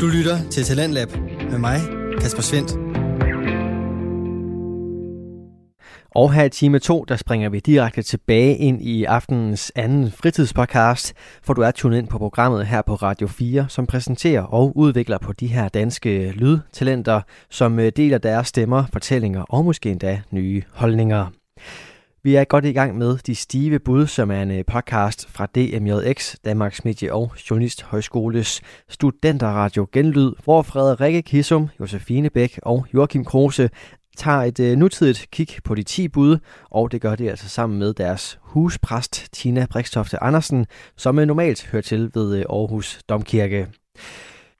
Du lytter til Talentlab med mig, Kasper Svendt. Og her i time 2, der springer vi direkte tilbage ind i aftenens anden fritidspodcast, for du er tunet ind på programmet her på Radio 4, som præsenterer og udvikler på de her danske lydtalenter, som øh, deler deres stemmer, fortællinger og måske endda nye holdninger. Vi er godt i gang med De Stive Bud, som er en øh, podcast fra DMJX, Danmarks Medie- og Journalisthøjskoles studenterradio Genlyd, hvor Frederikke Kissum, Josefine Bæk og Joachim Kruse tager et øh, nutidigt kig på de 10 bud, og det gør de altså sammen med deres huspræst Tina Brikstofte Andersen, som øh, normalt hører til ved Aarhus Domkirke.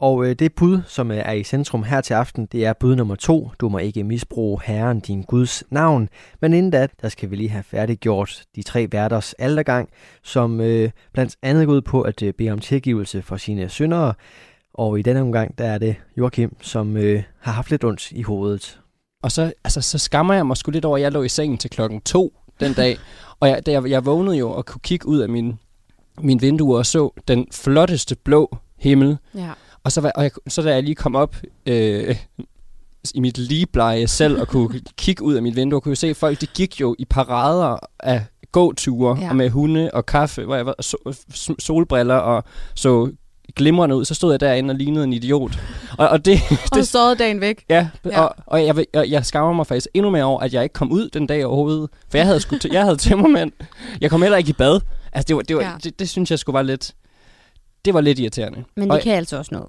Og øh, det bud, som øh, er i centrum her til aften, det er bud nummer to. Du må ikke misbruge Herren, din Guds navn. Men inden da, der skal vi lige have færdiggjort de tre værters aldergang, som øh, blandt andet går ud på at øh, bede om tilgivelse for sine syndere. Og i denne omgang, der er det Joachim, som øh, har haft lidt ondt i hovedet. Og så, altså, så skammer jeg mig sgu lidt over, at jeg lå i sengen til klokken to den dag. og jeg, da jeg, jeg vågnede jo og kunne kigge ud af min, min vindue og så den flotteste blå himmel. Ja. Og så, var, og jeg, så da jeg lige kom op øh, i mit ligepleje selv og kunne kigge ud af mit vindue, kunne jeg se, at folk de gik jo i parader af gåture Ja. og med hunde og kaffe, hvor jeg var so, solbriller og så glimrende ud. Så stod jeg derinde og lignede en idiot. Og, og det, Og så dagen væk. Ja, Ja. og, og jeg, jeg, jeg skammer mig faktisk endnu mere over, at jeg ikke kom ud den dag overhovedet. For jeg havde, sgu, jeg havde tømmermænd. Jeg kom heller ikke i bad. Altså, det, var, det, var, Ja. det, det synes jeg skulle var lidt... Det var lidt irriterende. Men og, det kan altså også noget.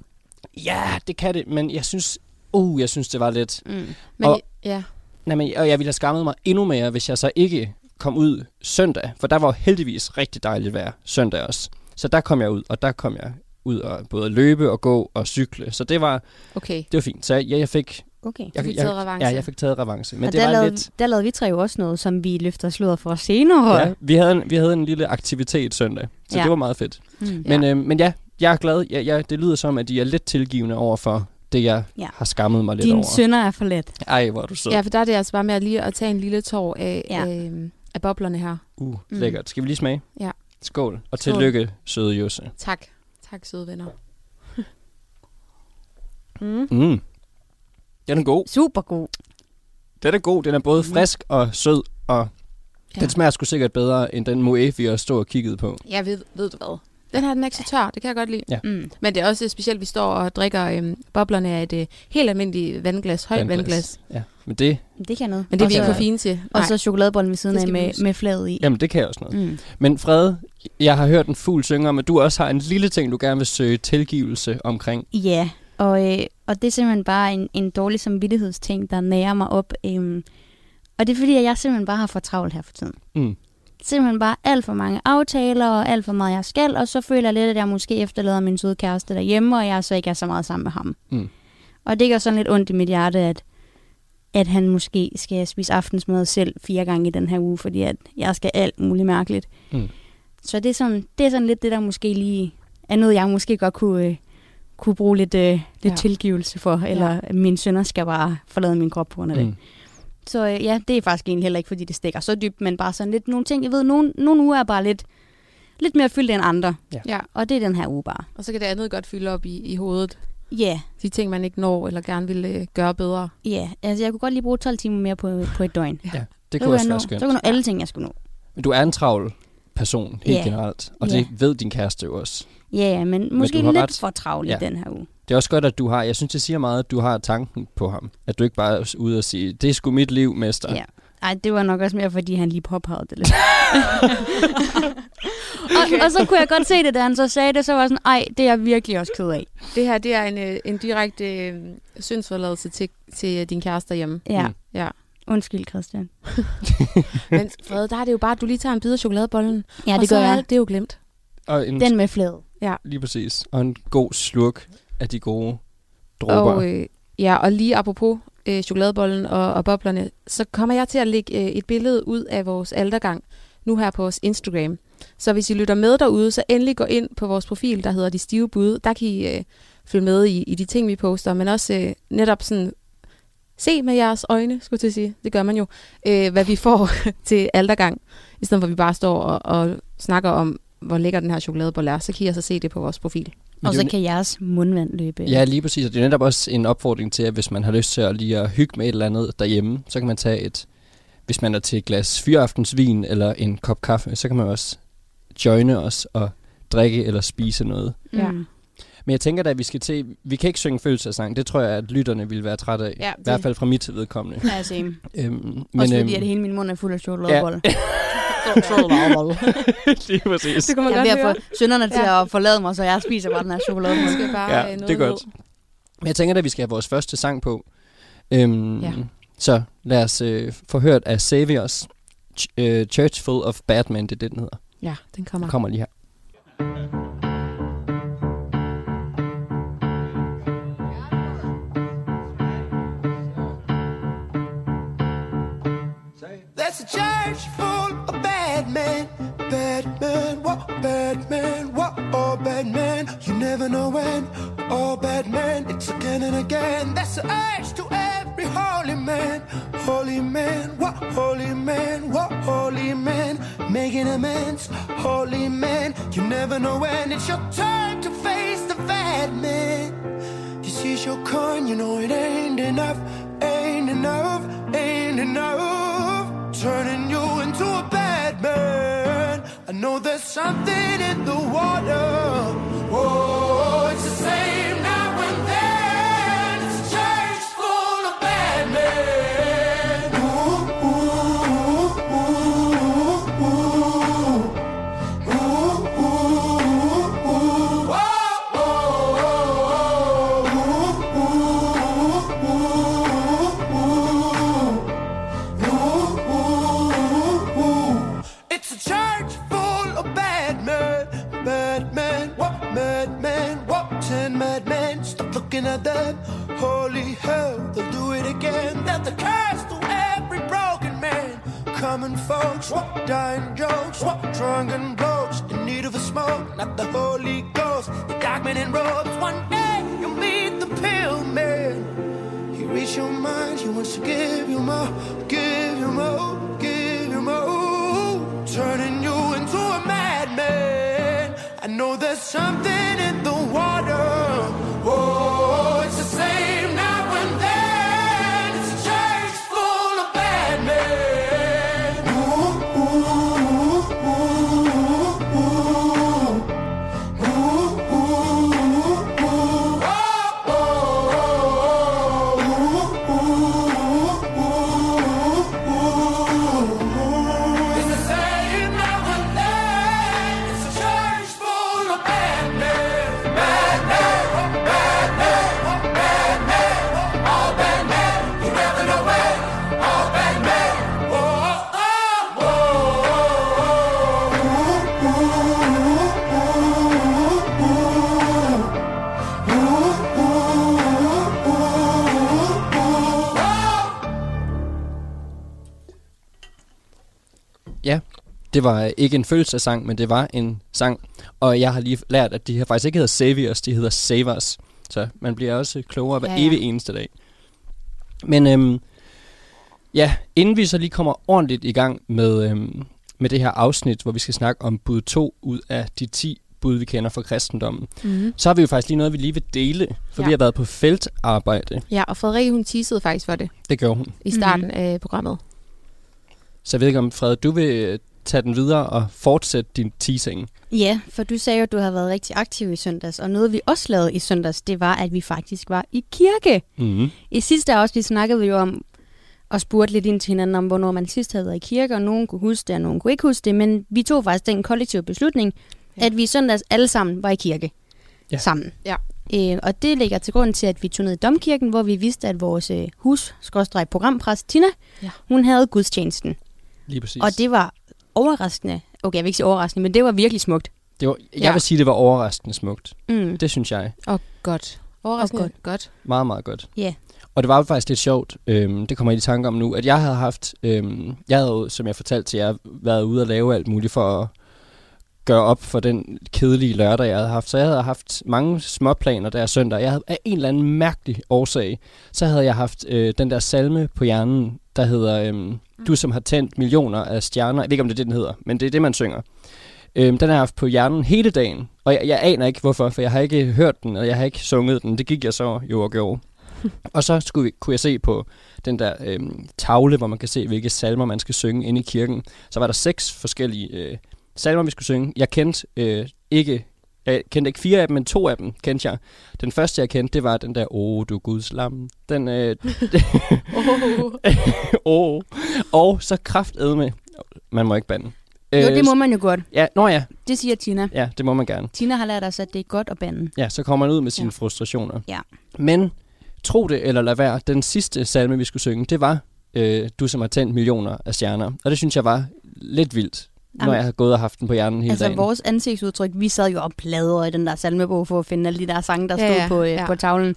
Ja, det kan det, men jeg synes... Uh, jeg synes, det var lidt... Mm. Men Og- ja. Nej, men, og jeg ville have skammet mig endnu mere, hvis jeg så ikke kom ud søndag. For der var jo heldigvis rigtig dejligt vejr søndag også. Så der kom jeg ud, og der kom jeg ud og både løbe og gå og cykle. Så det var, Okay. det var fint. Så jeg, jeg fik... Okay. Jeg, fik jeg, taget revanche. Ja, jeg fik taget revanche. Men og det der, var lavede, lidt... der lavede vi tre jo også noget, som vi løfter sløret for senere. Ja, vi havde, en, vi havde en lille aktivitet søndag, så Ja. ja. det var meget fedt. Mm. Men, øh, men ja, jeg er glad. Jeg, jeg, det lyder som, at de er lidt tilgivende over for det, jeg Ja. har skammet mig lidt Dine over. sønner er for let. Ej, hvor er du sød. Ja, for der er det altså bare med at lige at tage en lille tår af, Ja. øh, af boblerne her. Uh, Mm. lækkert. Skal vi lige smage? Ja. Skål. Og Skål. tillykke, søde Josse. Tak. Tak, søde venner. Mm. Mm. Den er god. Super god. Den er god. Den er både frisk og sød, og Ja. den smager sgu sikkert bedre, end den Moe, vi har stået og kigget på. Jeg ved, ved du hvad? Den her den er ikke så tør, det kan jeg godt lide. Ja. Mm. Men det er også specielt, at vi står og drikker øhm, boblerne af et øh, helt almindeligt vandglas, højt vandglas. vandglas. Ja, men det, Det kan noget. Men det er vi ikke for fine til. Og så chokoladebollen ved siden af med, med flaget i. jamen, det kan jeg også noget. Mm. Men Fred, jeg har hørt en fugl synge om, at du også har en lille ting, du gerne vil søge tilgivelse omkring. Ja, og, øh, og det er simpelthen bare en, en dårlig samvittighedsting, der nærer mig op. Øhm, og det er fordi, at jeg simpelthen bare har for travlt her for tiden. Mm. Simpelthen bare alt for mange aftaler, og alt for meget jeg skal, og så føler jeg lidt, at jeg måske efterlader min søde kæreste derhjemme, og jeg så ikke er så meget sammen med ham. Mm. Og det gør sådan lidt ondt i mit hjerte, at, at han måske skal spise aftensmad selv fire gange i den her uge, fordi at jeg skal alt muligt mærkeligt. Mm. Så det er, sådan, det er sådan lidt det, der måske lige er noget, jeg måske godt kunne, øh, kunne bruge lidt, øh, lidt Ja. tilgivelse for, eller ja. mine sønner skal bare forlade min krop på grund af det. Mm. Så øh, ja, det er faktisk egentlig heller ikke, fordi det stikker så dybt, men bare sådan lidt nogle ting, jeg ved, nogle, nogle uger er bare lidt, lidt mere fyldt end andre, Ja, og det er den her uge bare. og så kan det andet godt fylde op i, i hovedet. Ja, yeah, De ting, man ikke når, eller gerne vil øh, gøre bedre. ja. Yeah. Altså, jeg kunne godt lige bruge 12 timer mere på, på et døgn. Ja, det Så kunne også være så skønt. kunne jeg nå alle ting, jeg skulle nå. Men du er en travl person, helt Ja. generelt. Og Ja. det ved din kæreste jo også. Ja, ja, men måske har lidt ret. for travlt Ja. i den her uge. Det er også godt, at du har, jeg synes, det siger meget, at du har tanken på ham. At du ikke bare er ude og sige, det er sgu mit liv, mester. Ja. Ej, det var nok også mere, fordi han lige påpegede det lidt. okay. og, og så kunne jeg godt se det, da han så sagde det, så var jeg sådan, ej, det er jeg virkelig også ked af. Det her, det er en, øh, en direkte øh, syndsforladelse til, til øh, din kæreste hjemme. Ja, Mm. Ja. Undskyld Christian. Men Fred, der er det jo bare, at du lige tager en bid af chokoladebollen. Ja, og det så gør er jeg. alt det er jo glemt. Og en, Den med fladet. lige præcis. Og en god slurk af de gode dråber. Og, øh, ja, og lige apropos øh, chokoladebollen og, og boblerne, så kommer jeg til at lægge øh, et billede ud af vores aldergang nu her på vores Instagram. Så hvis I lytter med derude, så endelig gå ind på vores profil, der hedder De Stive Bud. Der kan I øh, følge med i, i de ting, vi poster, men også øh, netop sådan se med jeres øjne, skulle jeg til at sige. Det gør man jo. Øh, hvad vi får til aldergang, i stedet for at vi bare står og, og snakker om hvor lækker den her chokoladebolle er, så kan I altså se det på vores profil. Og så kan jeres mundvand løbe. Ja, lige præcis. Og det er netop også en opfordring til, at hvis man har lyst til at lige at hygge med et eller andet derhjemme, så kan man tage et, hvis man er til et glas fyraftensvin eller en kop kaffe, så kan man også joine os og drikke eller spise noget. Ja. Mm. Men jeg tænker da, at vi skal til, vi kan ikke synge følelsesang, det tror jeg, at lytterne vil være trætte af. Ja, I hvert fald fra mit vedkommende. Ja, same. øhm, Men, men, Også fordi, øhm, at hele min mund er fuld af chokoladebolle. lige præcis. Det kan man Jeg godt høre. sønderne til Ja. at forlade mig, så jeg spiser bare den her Du chokoladebolle. skal bare Ja, øh, det er godt. Men jeg tænker da, at vi skal have vores første sang på. Øhm, Ja. Så lad os øh, få hørt af Saviors Ch- øh, Church Full of Batman, det er det, den hedder. Ja, den kommer. Den kommer lige her. Bad men. You never know when. Oh bad men, it's again and again. That's the urge to every holy man. Holy man, what holy man, what holy man. Making amends, holy man. You never know when it's your turn to face the bad man. You see your coin, you know it ain't enough, ain't enough, ain't enough. Turning you into a bad man. I know there's something in the water. Whoa, at them, holy hell, they'll do it again. They're the curse to every broken man. Common folks, what dying jokes, what drunken blokes in need of a smoke, not the Holy Ghost, the dark men in robes. One day you'll meet the pill man. He reads your mind, he wants to give you more, give you more, give you more. Turning you into a madman. I know there's something det var ikke en følelsesang, men det var en sang. Og jeg har lige lært, at de her faktisk ikke hedder Saviors, de hedder Savers. Så man bliver også klogere hver Ja, ja, evig eneste dag. Men øhm, ja, inden vi så lige kommer ordentligt i gang med, øhm, med det her afsnit, hvor vi skal snakke om bud 2 ud af de 10 bud, vi kender fra kristendommen, Mm-hmm. så har vi jo faktisk lige noget, vi lige vil dele, for Ja. vi har været på feltarbejde. Ja, og Frederikke, hun teasede faktisk for det Det gjorde hun. i starten mm-hmm. af programmet. Så jeg ved ikke om, Fred, du vil tage den videre og fortsætte din teasing. Ja, for du sagde jo, at du har været rigtig aktiv i søndags, og noget vi også lavede i søndags, det var, at vi faktisk var i kirke. Mm-hmm. I sidste afsnit snakkede vi jo om, og spurgte lidt ind til hinanden om, hvornår man sidst havde været i kirke, og nogen kunne huske det, og nogen kunne ikke huske det, men vi tog faktisk den kollektive beslutning, Ja. at vi i søndags alle sammen var i kirke. Ja. Sammen. Ja. Øh, og det ligger til grund til, at vi tog ned i Domkirken, hvor vi vidste, at vores øh, hus, programpræst Tina, Ja. hun havde gudstjenesten. Lige præcis. Og det var overraskende. Okay, jeg vil ikke sige overraskende, men det var virkelig smukt. det var, jeg Ja. vil sige, det var overraskende smukt. Mm. Det synes jeg. Og godt. Overraskende Og godt. godt. Meget, meget godt. Ja. Og det var jo faktisk lidt sjovt, øhm, det kommer jeg i tanke om nu, at jeg havde haft, øhm, jeg havde jo, som jeg fortalte til jer, været ude og lave alt muligt for at gøre op for den kedelige lørdag, jeg havde haft. Så jeg havde haft mange småplaner der søndag. Jeg havde af en eller anden mærkelig årsag, så havde jeg haft øh, den der salme på hjernen, der hedder, øhm, du som har tændt millioner af stjerner. Jeg ved ikke, om det er det, den hedder, men det er det, man synger. Øhm, den har jeg haft på hjernen hele dagen, og jeg, jeg aner ikke hvorfor, for jeg har ikke hørt den, og jeg har ikke sunget den. Det gik jeg så jo og gjorde. og så skulle vi, kunne jeg se på den der øhm, tavle, hvor man kan se, hvilke salmer man skal synge inde i kirken. Så var der seks forskellige øh, salmer, vi skulle synge. Jeg kendte øh, ikke jeg kendte ikke fire af dem, men to af dem kendte jeg. Den første, jeg kendte, det var den der, åh, du Guds lam. Den, øh, Oh. åh. Og så kraftedme. Man må ikke bande. Jo, Øh, det må man jo godt. Ja, nå ja. Det siger Tina. Ja, det må man gerne. Tina har lært os, at det er godt at bande. Ja, så kommer man ud med sine ja. frustrationer. Ja. Men, tro det eller lad være, den sidste salme, vi skulle synge, det var øh, Du som har tændt millioner af stjerner. Og det synes jeg var lidt vildt, når Jamen, jeg har gået og haft den på hjernen hele Altså dagen. vores ansigtsudtryk, vi sad jo og pladrede i den der salmebog for at finde alle de der sange, der Ja, stod ja, på, øh, ja. på tavlen.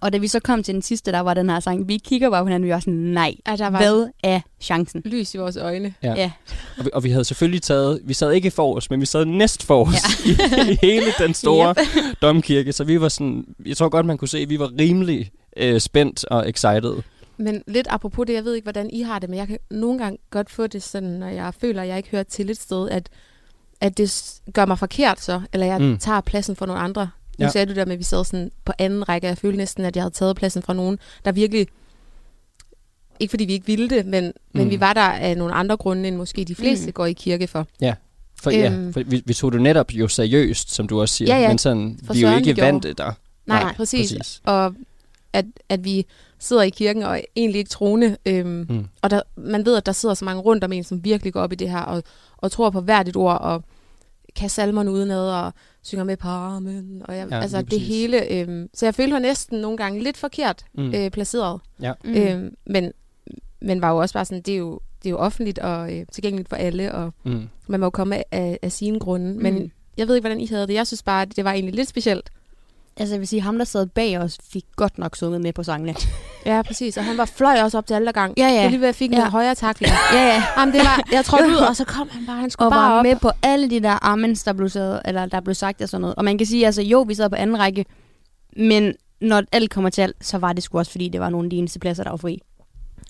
Og da vi så kom til den sidste, der var den her sang, vi kigger bare på hinanden, vi var sådan, nej, Ja, der var hvad er chancen? lys i vores øjne. Ja. Ja. Og, vi, og vi havde selvfølgelig taget, vi sad ikke forrest, men vi sad næst forrest ja. i, i hele den store Yep. domkirke. Så vi var sådan, jeg tror godt, man kunne se, at vi var rimelig øh, spændt og excited. Men lidt apropos det, jeg ved ikke, hvordan I har det, men jeg kan nogle gange godt få det sådan, når jeg føler, at jeg ikke hører til et sted, at, at det gør mig forkert så, eller jeg Mm. mm. tager pladsen for nogle andre. Nu Ja. ja. sagde du der med, at vi sad sådan på anden række, og jeg følte næsten, at jeg havde taget pladsen fra nogen, der virkelig, ikke fordi vi ikke ville det, men, mm. men Mm. vi var der af nogle andre grunde, end måske de fleste Mm. mm. går i kirke for. For, øhm. ja, Øhm. for vi, vi tog det netop jo seriøst, som du også siger. Ja, ja. Men sådan, For vi er jo ikke gjorde. vant der. Nej, Nej, præcis. præcis. Og at, at vi sidder i kirken og er egentlig ikke troende, øhm, Mm. og der, man ved, at der sidder så mange rundt om en, som virkelig går op i det her, og, og tror på hvert et ord, og kan salmerne udenad, og synger med på armen, og jeg, Ja, altså det præcis. hele. Øhm, så jeg følte mig næsten nogle gange lidt forkert Mm. øh, placeret. Ja. Mm. Øhm, men, men var jo også bare sådan, det er jo, det er jo offentligt og øh, tilgængeligt for alle, og Mm. man må jo komme af, af sine grunde. Men Mm. jeg ved ikke, hvordan I havde det. Jeg synes bare, at det var egentlig lidt specielt. Altså jeg vil sige, ham der sad bag os, fik godt nok sunget med på sangene. Ja, præcis. Og han var fløj også op til gang. Ja, ja. Det var lige ved, at jeg fik en Ja. ja. højere takling. ja, ja. Jamen, det var, jeg trådte ud, og så kom han bare, han skulle Og bare var op. med på alle de der amens, der blev, sad, eller der blev sagt og sådan noget. Og man kan sige, altså jo, vi sad på anden række, men når alt kommer til alt, så var det sgu også, fordi det var nogle af de eneste pladser, der var fri.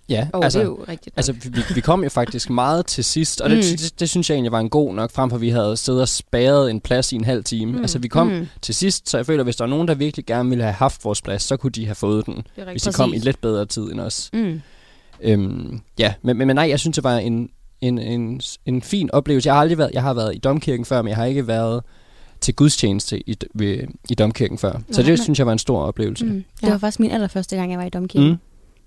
Ja, Oh, altså, det er jo rigtigt. altså vi, vi kom jo faktisk meget til sidst, og det, Mm. det, det synes jeg egentlig var en god nok, frem for at vi havde siddet og spærret en plads i en halv time. Mm. Altså vi kom Mm. til sidst, så jeg føler, at hvis der er nogen, der virkelig gerne ville have haft vores plads, så kunne de have fået den, det hvis de kom i lidt bedre tid end os. Mm. Øhm, ja, men, men, men nej, jeg synes, det var en, en, en, en fin oplevelse. Jeg har aldrig været, jeg har været i domkirken før, men jeg har ikke været til gudstjeneste i, ved, i domkirken før. Så Nej. det synes jeg var en stor oplevelse. Mm. Det Ja. var faktisk min allerførste gang, jeg var i domkirken. Mm.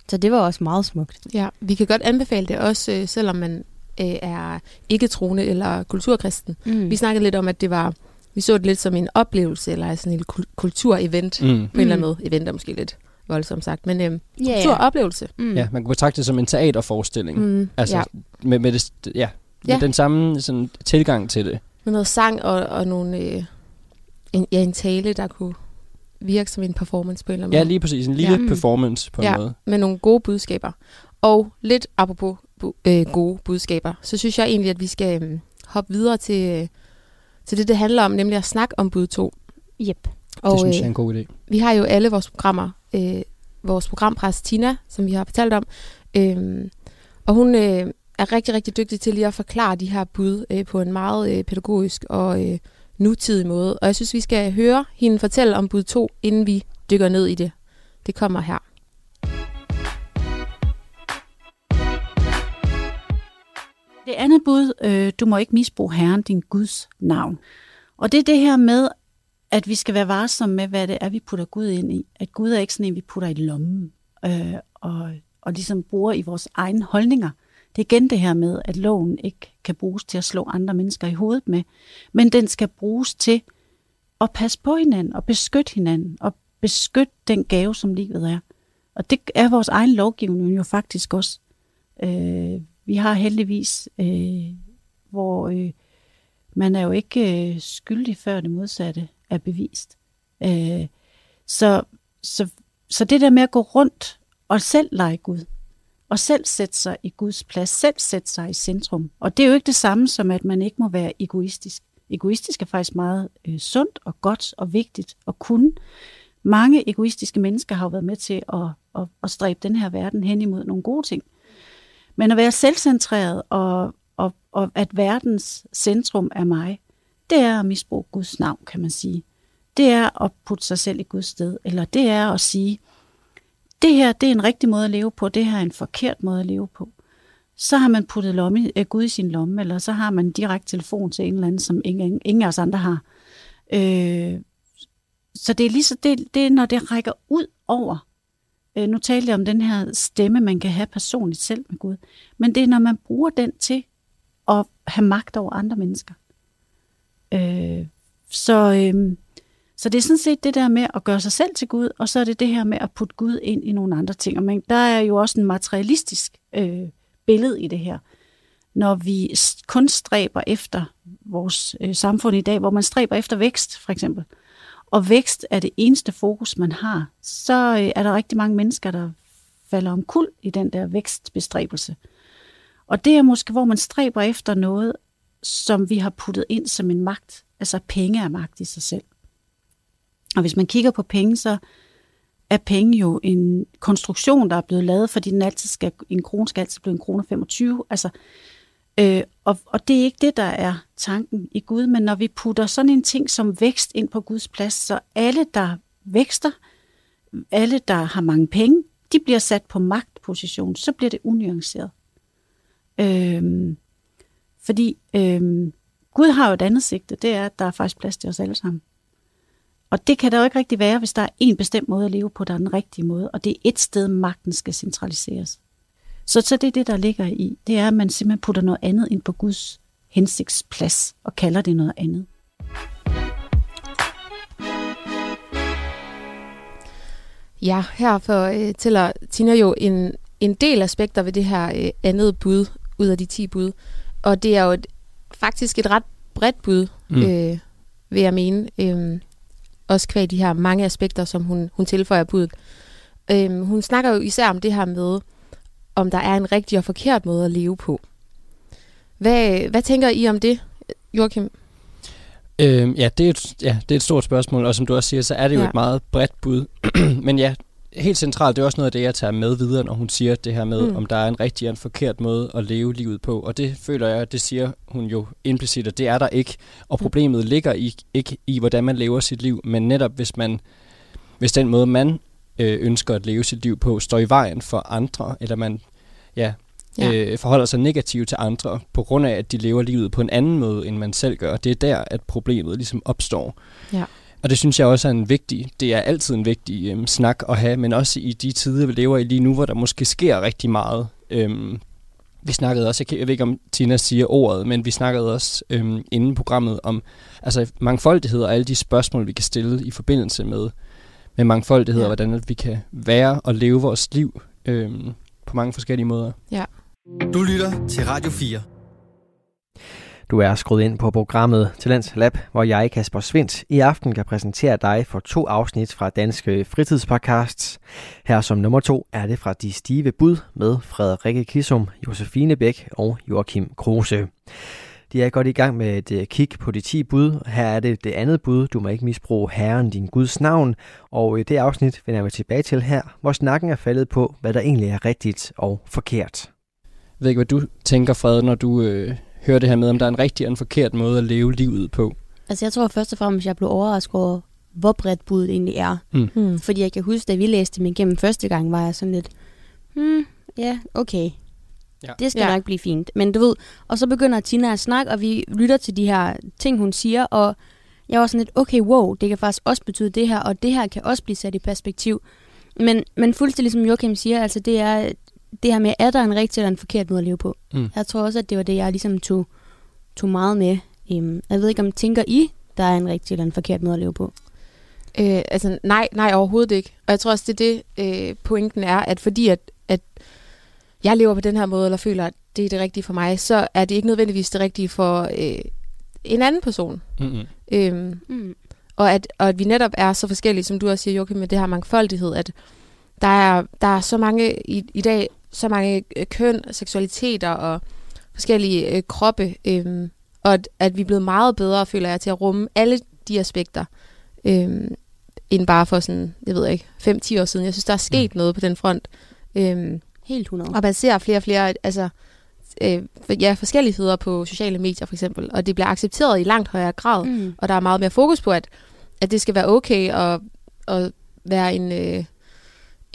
Mm. Så det var også meget smukt. Ja, vi kan godt anbefale det også, øh, selvom man øh, er ikke troende eller kulturkristen. Mm. Vi snakkede lidt om, at det var, vi så det lidt som en oplevelse, eller sådan en kul- kulturevent, mm. Mm. på en eller anden Mm. måde. Event er måske lidt voldsomt sagt, men øh, ja, ja. kulturoplevelse. Mm. Ja, man kunne betragte det som en teaterforestilling. Mm. Mm. Altså, ja, med, med, det, ja, med Ja. den samme sådan, tilgang til det. med noget sang og, og nogle, øh, en, ja, en tale, der kunne virke som en performance på en eller anden Ja, måde. lige præcis. En lille Ja. ja. performance på en Ja. måde. med nogle gode budskaber. Og lidt apropos bu- øh, gode budskaber, så synes jeg egentlig, at vi skal øh, hoppe videre til, øh, til det, det handler om, nemlig at snakke om bud 2. Yep. Og det synes jeg er øh, en god idé. vi har jo alle vores programmer. Øh, vores programpræst Tina, som vi har fortalt om. Øh, og hun øh, er rigtig, rigtig dygtig til lige at forklare de her bud øh, på en meget øh, pædagogisk og øh, nutidig måde. Og jeg synes, vi skal høre hende fortælle om bud 2, inden vi dykker ned i det. Det kommer her. Det andet bud, øh, du må ikke misbruge Herren, din Guds navn. Og det er det her med, at vi skal være varsomme med, hvad det er, vi putter Gud ind i. At Gud er ikke sådan en, vi putter i lommen øh, og, og ligesom bruger i vores egne holdninger. Det er igen det her med, at loven ikke kan bruges til at slå andre mennesker i hovedet med, men den skal bruges til at passe på hinanden og beskytte hinanden og beskytte den gave, som livet er. Og det er vores egen lovgivning jo faktisk også. Øh, vi har heldigvis, øh, hvor øh, man er jo ikke øh, skyldig, før det modsatte er bevist. Øh, så, så, så det der med at gå rundt og selv lege Gud, og selv sætte sig i Guds plads, selv sætte sig i centrum. Og det er jo ikke det samme som, at man ikke må være egoistisk. Egoistisk er faktisk meget øh, sundt og godt og vigtigt at kunne. Mange egoistiske mennesker har jo været med til at, at, at stræbe den her verden hen imod nogle gode ting. Men at være selvcentreret og, og, og at verdens centrum er mig, det er at misbruge Guds navn, kan man sige. Det er at putte sig selv i Guds sted, eller det er at sige, det her det er en rigtig måde at leve på, det her er en forkert måde at leve på. Så har man puttet lomme, øh, Gud i sin lomme, eller så har man direkte telefon til en eller anden, som ingen, ingen af os andre har. Øh, så det er lige så, det, det er, når det rækker ud over. Øh, nu talte jeg om den her stemme, man kan have personligt selv med Gud. Men det er, når man bruger den til at have magt over andre mennesker. Øh, så, øh, så det er sådan set det der med at gøre sig selv til Gud, og så er det det her med at putte Gud ind i nogle andre ting. Og der er jo også en materialistisk øh, billede i det her. Når vi kun stræber efter vores øh, samfund i dag, hvor man stræber efter vækst, for eksempel, og vækst er det eneste fokus, man har, så øh, er der rigtig mange mennesker, der falder omkuld i den der vækstbestræbelse. Og det er måske, hvor man stræber efter noget, som vi har puttet ind som en magt. Altså penge er magt i sig selv. Og hvis man kigger på penge, så er penge jo en konstruktion, der er blevet lavet, fordi den altid skal, en krone skal altid blive en krone 25. Altså, øh, og, og det er ikke det, der er tanken i Gud, men når vi putter sådan en ting som vækst ind på Guds plads, så alle, der vækster, alle, der har mange penge, de bliver sat på magtposition, så bliver det unuanceret. Øhm, fordi øhm, Gud har jo et andet sigte, det er, at der er faktisk plads til os alle sammen. Og det kan der jo ikke rigtig være, hvis der er en bestemt måde at leve på, der er den rigtige måde, og det er et sted, magten skal centraliseres. Så, så det er det, der ligger i. Det er, at man simpelthen putter noget andet ind på Guds hensigtsplads og kalder det noget andet. Ja, her fortæller øh, Tina jo en, en del aspekter ved det her øh, andet bud ud af de 10 bud. Og det er jo et, faktisk et ret bredt bud, mm. øh, vil jeg mene. Øh, også kvæg de her mange aspekter, som hun, hun tilføjer budet. Øh, hun snakker jo især om det her med, om der er en rigtig og forkert måde at leve på. Hvad, hvad tænker I om det, Joachim? Øhm, ja, det er et, ja, det er et stort spørgsmål, og som du også siger, så er det jo ja. et meget bredt bud. Men ja, helt centralt, det er også noget af det, jeg tager med videre, når hun siger det her med, mm. om der er en rigtig og en forkert måde at leve livet på. Og det føler jeg, det siger hun jo implicit, at det er der ikke. Og mm. problemet mm. ligger i, ikke i, hvordan man lever sit liv, men netop hvis man hvis den måde, man øh, ønsker at leve sit liv på, står i vejen for andre, eller man ja, ja. Øh, forholder sig negativt til andre, på grund af, at de lever livet på en anden måde, end man selv gør. Det er der, at problemet ligesom opstår. Ja. Og det synes jeg også er en vigtig, det er altid en vigtig øhm, snak at have, men også i de tider, vi lever i lige nu, hvor der måske sker rigtig meget. Øhm, vi snakkede også, jeg, jeg ved ikke om Tina siger ordet, men vi snakkede også øhm, inden programmet om altså mangfoldighed og alle de spørgsmål, vi kan stille i forbindelse med, med mangfoldighed, ja. og hvordan vi kan være og leve vores liv øhm, på mange forskellige måder. Ja. Du lytter til Radio 4. Du er skruet ind på programmet Talents Lab, hvor jeg, Kasper Svindt, i aften kan præsentere dig for to afsnit fra Danske Fritidspodcasts. Her som nummer to er det fra De Stive Bud med Frederikke Kissum, Josefine Bæk og Joachim Kruse. De er godt i gang med et øh, kig på de 10 bud. Her er det det andet bud. Du må ikke misbruge Herren, din Guds navn. Og i det afsnit vender vi tilbage til her, hvor snakken er faldet på, hvad der egentlig er rigtigt og forkert. Jeg ved ikke, hvad du tænker, Fred, når du øh, hører det her med, om der er en rigtig og en forkert måde at leve livet på. Altså jeg tror først og fremmest, at jeg blev overrasket over, hvor bredt budet egentlig er. Mm. Hmm. Fordi jeg kan huske, da vi læste dem igennem første gang, var jeg sådan lidt, hmm, ja, okay. Ja. Det skal ja. nok blive fint. Men du ved, og så begynder Tina at snakke, og vi lytter til de her ting, hun siger, og jeg var sådan lidt, okay, wow, det kan faktisk også betyde det her, og det her kan også blive sat i perspektiv. Men, men fuldstændig som Joachim siger, altså det er det her med, er der en rigtig eller en forkert måde at leve på? Mm. Jeg tror også, at det var det, jeg ligesom tog, tog meget med. Um, jeg ved ikke, om tænker I, der er en rigtig eller en forkert måde at leve på? Øh, altså nej, nej, overhovedet ikke. Og jeg tror også, det er det, øh, pointen er, at fordi at, at jeg lever på den her måde, eller føler, at det er det rigtige for mig, så er det ikke nødvendigvis det rigtige for øh, en anden person. Mm-hmm. Øhm, mm. og, at, og at vi netop er så forskellige, som du også siger, Joachim, med det her mangfoldighed, at der er, der er så mange i, i dag, så mange øh, køn, seksualiteter og forskellige øh, kroppe, øh, og at, at vi er blevet meget bedre, føler jeg, til at rumme alle de aspekter, øh, end bare for sådan, jeg ved ikke, 5-10 år siden. Jeg synes, der er sket mm. noget på den front. Øh, Helt 100. Og man ser flere og flere, altså øh, ja, forskelligheder på sociale medier for eksempel, og det bliver accepteret i langt højere grad, mm. og der er meget mere fokus på, at, at det skal være okay at, at være en, øh,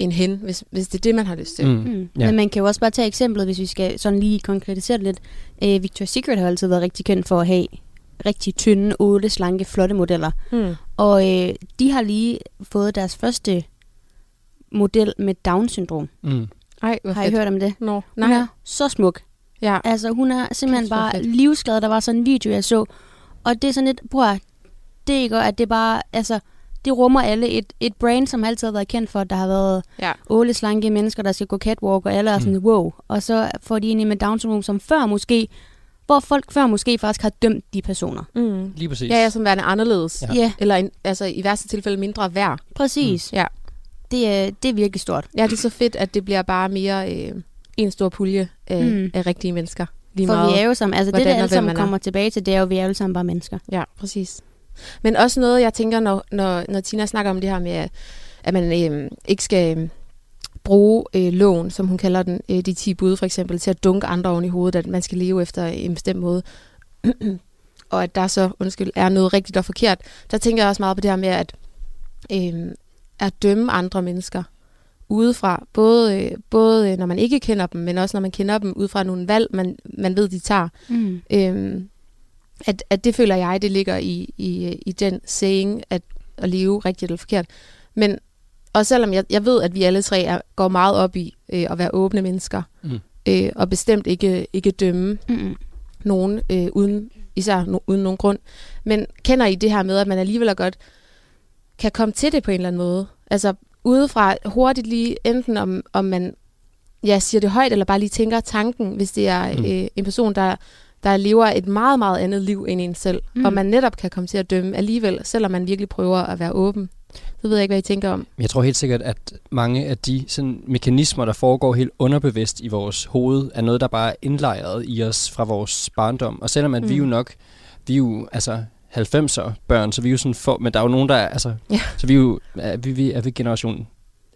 en hen, hvis, hvis det er det, man har lyst til. Mm. Mm. Ja. Men man kan jo også bare tage eksemplet, hvis vi skal sådan lige konkretisere det lidt. Øh, Victoria's Secret har altid været rigtig kendt for at have rigtig tynde, otte, slanke, flotte modeller. Mm. Og øh, de har lige fået deres første model med Down-syndrom. Mm. Ej, har I hørt om det? No. Nej. Hun er så smuk. Ja. Altså, hun er simpelthen bare livsglad. Der var sådan en video, jeg så. Og det er sådan lidt, bror, det er ikke at det bare, altså, det rummer alle et, et brand, som altid har været kendt for, at der har været ja. otte slanke mennesker, der skal gå catwalk, og alle er sådan, mm. wow. Og så får de ind med Down syndrom, som før måske, hvor folk før måske faktisk har dømt de personer. Mm. Lige præcis. Ja, ja, som værende anderledes. Ja. ja. Eller en, altså i værste tilfælde mindre værd. Præcis. Mm. Ja. Det er, det er virkelig stort. Ja, det er så fedt, at det bliver bare mere øh, en stor pulje af, mm. af rigtige mennesker. Lige For meget, vi er jo sammen, altså det der alle sammen kommer tilbage til, det er jo, at vi er alle sammen bare mennesker. Ja, præcis. Men også noget, jeg tænker, når, når, når Tina snakker om det her med, at man øh, ikke skal øh, bruge øh, loven, som hun kalder den, øh, de 10 bud for eksempel, til at dunke andre oven i hovedet, at man skal leve efter en bestemt måde. og at der så, undskyld, er noget rigtigt og forkert. Der tænker jeg også meget på det her med, at, øh, at dømme andre mennesker udefra, både, øh, både når man ikke kender dem, men også når man kender dem ud fra nogle valg, man, man ved, de tager. Mm. Øh, at, at det føler jeg, det ligger i, i, i den saying, at, at leve rigtigt eller forkert. Men og selvom jeg, jeg ved, at vi alle tre er, går meget op i øh, at være åbne mennesker, mm. øh, og bestemt ikke, ikke dømme mm. nogen, øh, uden, især no, uden nogen grund, men kender I det her med, at man alligevel godt kan komme til det på en eller anden måde? Altså udefra hurtigt lige, enten om, om man ja, siger det højt, eller bare lige tænker tanken, hvis det er mm. øh, en person, der der lever et meget, meget andet liv end en selv, mm. og man netop kan komme til at dømme alligevel, selvom man virkelig prøver at være åben. Det ved jeg ikke, hvad I tænker om. Jeg tror helt sikkert, at mange af de sådan, mekanismer, der foregår helt underbevidst i vores hoved, er noget, der bare er indlejret i os fra vores barndom. Og selvom at mm. vi jo nok, vi er jo, altså 90'er børn, så vi er jo sådan for, men der er jo nogen, der er, altså, ja. så vi er jo, er vi, vi er vi generation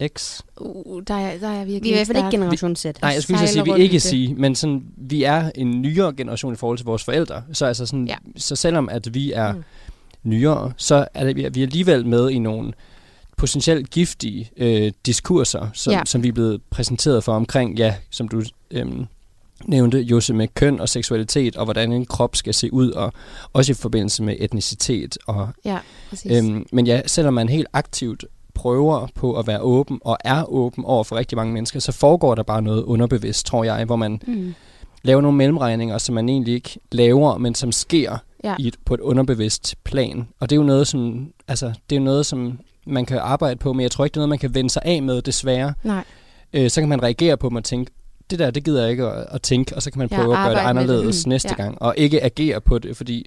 X. Uh, der er, der er virkelig Vi er i hvert fald ikke generation Z. Nej, jeg skulle lige sige, at vi ikke sige, men sådan, vi er en nyere generation i forhold til vores forældre. Så, altså sådan, ja. så selvom at vi er mm. nyere, så er det, vi er alligevel med i nogle potentielt giftige øh, diskurser, som, ja. som vi er blevet præsenteret for omkring, ja, som du øhm, nævnte, Jose, med køn og seksualitet, og hvordan en krop skal se ud, og også i forbindelse med etnicitet. Og, ja, øhm, men ja, selvom man helt aktivt prøver på at være åben, og er åben over for rigtig mange mennesker, så foregår der bare noget underbevidst, tror jeg, hvor man mm. laver nogle mellemregninger, som man egentlig ikke laver, men som sker ja. i et, på et underbevidst plan. Og det er jo noget, som, altså, det er noget, som man kan arbejde på, men jeg tror ikke, det er noget, man kan vende sig af med, desværre. Nej. Øh, så kan man reagere på dem og tænke, det der, det gider jeg ikke at, at tænke, og så kan man prøve ja, at gøre det anderledes det. Mm. næste ja. gang, og ikke agere på det, fordi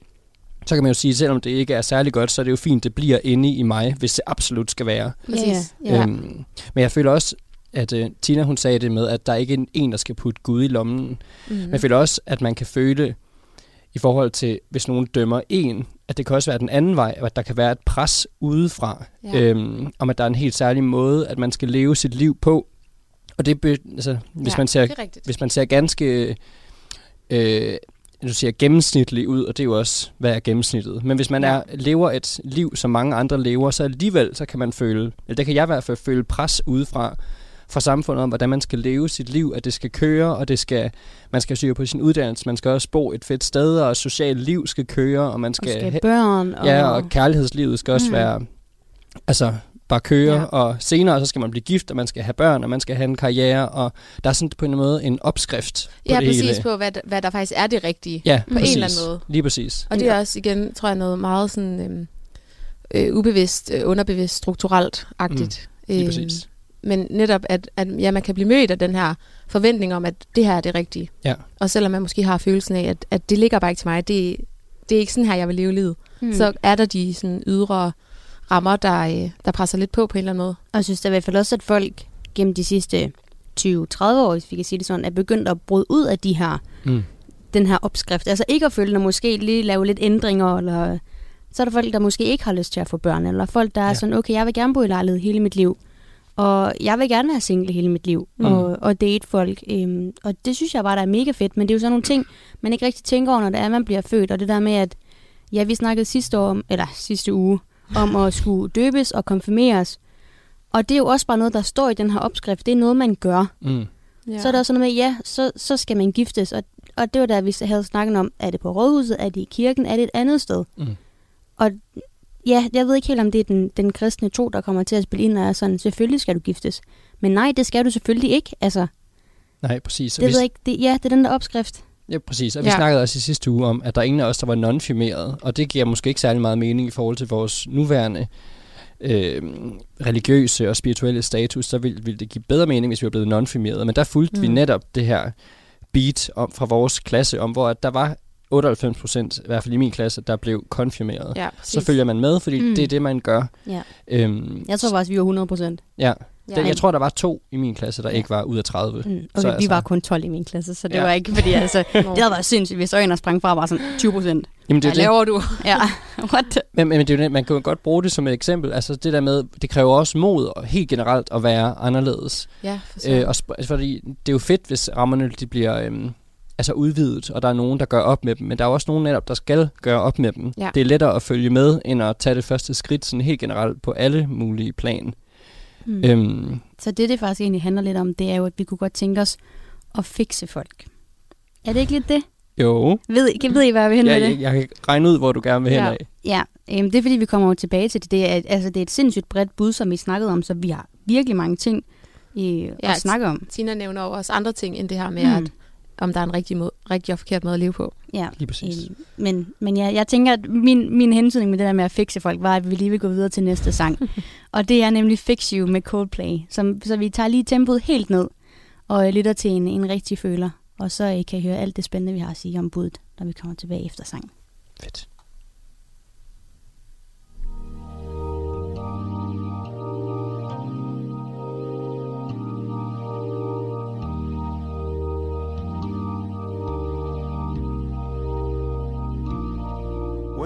så kan man jo sige, selvom det ikke er særlig godt, så er det jo fint, det bliver inde i mig, hvis det absolut skal være. Præcis. Ja. Øhm, men jeg føler også, at uh, Tina hun sagde det med, at der ikke er en, der skal putte Gud i lommen. Mm-hmm. Men jeg føler også, at man kan føle, i forhold til, hvis nogen dømmer en, at det kan også være den anden vej, at der kan være et pres udefra, ja. øhm, om at der er en helt særlig måde, at man skal leve sit liv på. Og det, altså, hvis, ja, man ser, hvis man ser ganske øh, du siger gennemsnitlig ud, og det er jo også, hvad er gennemsnittet. Men hvis man er, lever et liv, som mange andre lever, så alligevel, så kan man føle, eller det kan jeg i hvert fald føle pres udefra, fra samfundet om, hvordan man skal leve sit liv, at det skal køre, og det skal, man skal syge på sin uddannelse, man skal også bo et fedt sted, og socialt liv skal køre, og man skal... Og skal børn. Og... Ja, og kærlighedslivet skal også mm. være... Altså, bare køre, ja. og senere så skal man blive gift, og man skal have børn, og man skal have en karriere, og der er sådan på en måde en opskrift på ja, det præcis hele. på, hvad, hvad der faktisk er det rigtige, ja, på præcis. en eller anden måde. Lige præcis. Og det er også igen, tror jeg, noget meget sådan øhm, øh, ubevidst, øh, underbevidst, strukturelt-agtigt. Mm, lige øhm, præcis. Men netop, at, at ja, man kan blive mødt af den her forventning om, at det her er det rigtige. Ja. Og selvom man måske har følelsen af, at, at det ligger bare ikke til mig, det, det er ikke sådan her, jeg vil leve livet, mm. så er der de sådan ydre rammer, der, øh, der presser lidt på på en eller anden måde. Og jeg synes da i hvert fald også, at folk gennem de sidste 20-30 år, hvis vi kan sige det sådan, er begyndt at bryde ud af de her, mm. den her opskrift. Altså ikke at følge, at måske lige lave lidt ændringer, eller så er der folk, der måske ikke har lyst til at få børn, eller folk, der ja. er sådan, okay, jeg vil gerne bo i lejlighed hele mit liv. Og jeg vil gerne være single hele mit liv, mm. og, og date folk. Øhm, og det synes jeg bare, der er mega fedt. Men det er jo sådan nogle ting, man ikke rigtig tænker over, når det er, man bliver født. Og det der med, at ja, vi snakkede sidste år, eller sidste uge, om at skulle døbes og konfirmeres. Og det er jo også bare noget, der står i den her opskrift. Det er noget, man gør. Mm. Ja. Så er der også noget med, ja, så, så skal man giftes. Og, og det var der, vi havde snakket om, er det på rådhuset, er det i kirken, er det et andet sted? Mm. Og ja, jeg ved ikke helt, om det er den, den kristne tro, der kommer til at spille ind, og er sådan, selvfølgelig skal du giftes. Men nej, det skal du selvfølgelig ikke. Altså, nej, præcis. Det, ved jeg ikke, det, ja, det er den der opskrift. Ja, præcis. Og vi ja. snakkede også i sidste uge om, at der er ingen af os, der var non-firmeret. Og det giver måske ikke særlig meget mening i forhold til vores nuværende øh, religiøse og spirituelle status. Så ville, ville det give bedre mening, hvis vi var blevet non-firmeret. Men der fulgte mm. vi netop det her beat om, fra vores klasse om, hvor der var 98 procent, i hvert fald i min klasse, der blev konfirmeret. Ja, så følger man med, fordi mm. det er det, man gør. Ja. Øhm, jeg tror faktisk, vi var 100 procent. Ja, Ja. jeg tror, der var to i min klasse, der ja. ikke var ud af 30. Mm. Okay, så, vi altså, var kun 12 i min klasse, så det ja. var ikke, fordi altså, det havde været sindssygt, hvis øjnene sprang fra bare sådan 20 procent. Jamen, det er Hvad laver du? ja, what? Men, men det er jo, man kan jo godt bruge det som et eksempel. Altså det der med, det kræver også mod helt generelt at være anderledes. Ja, for øh, og, altså, fordi det er jo fedt, hvis rammerne de bliver... Øhm, altså udvidet, og der er nogen, der gør op med dem, men der er også nogen netop, der skal gøre op med dem. Ja. Det er lettere at følge med, end at tage det første skridt sådan helt generelt på alle mulige plan. Mm. Øhm, så det, det faktisk egentlig handler lidt om, det er jo, at vi kunne godt tænke os at fikse folk. Er det ikke lidt det? Jo. Ved, kan, ved I, hvad jeg vil hen ja, med det? Jeg, jeg kan regne ud, hvor du gerne vil hen ja. af. Ja, øhm, det er fordi, vi kommer tilbage til det. Det er, altså, det er et sindssygt bredt bud, som vi snakkede om, så vi har virkelig mange ting i, ja, at snakke om. Tina nævner også andre ting, end det her med, mm. at om der er en rigtig, måde, rigtig og forkert måde at leve på. Ja, lige præcis. Øhm, men, men ja, jeg tænker, at min, min hensynning med det der med at fikse folk, var, at vi lige vil gå videre til næste sang. og det er nemlig Fix You med Coldplay. Som, så vi tager lige tempoet helt ned og lytter til en, en rigtig føler. Og så I kan I høre alt det spændende, vi har at sige om budet, når vi kommer tilbage efter sang. Fedt.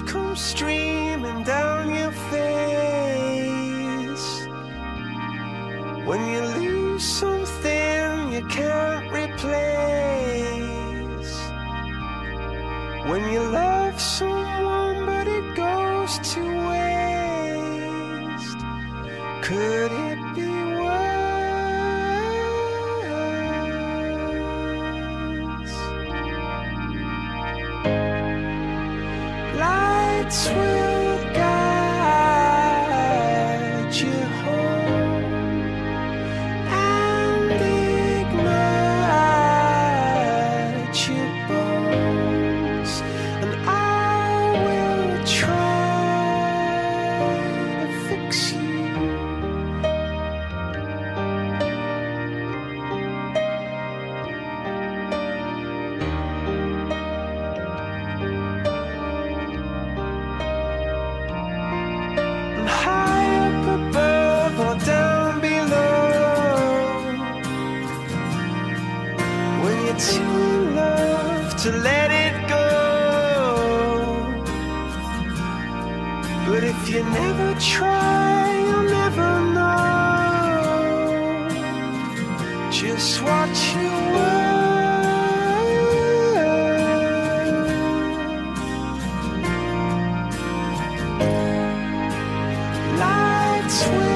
come streaming down your face. When you lose something you can't replace. When you love someone but it goes to waste. Could sweet.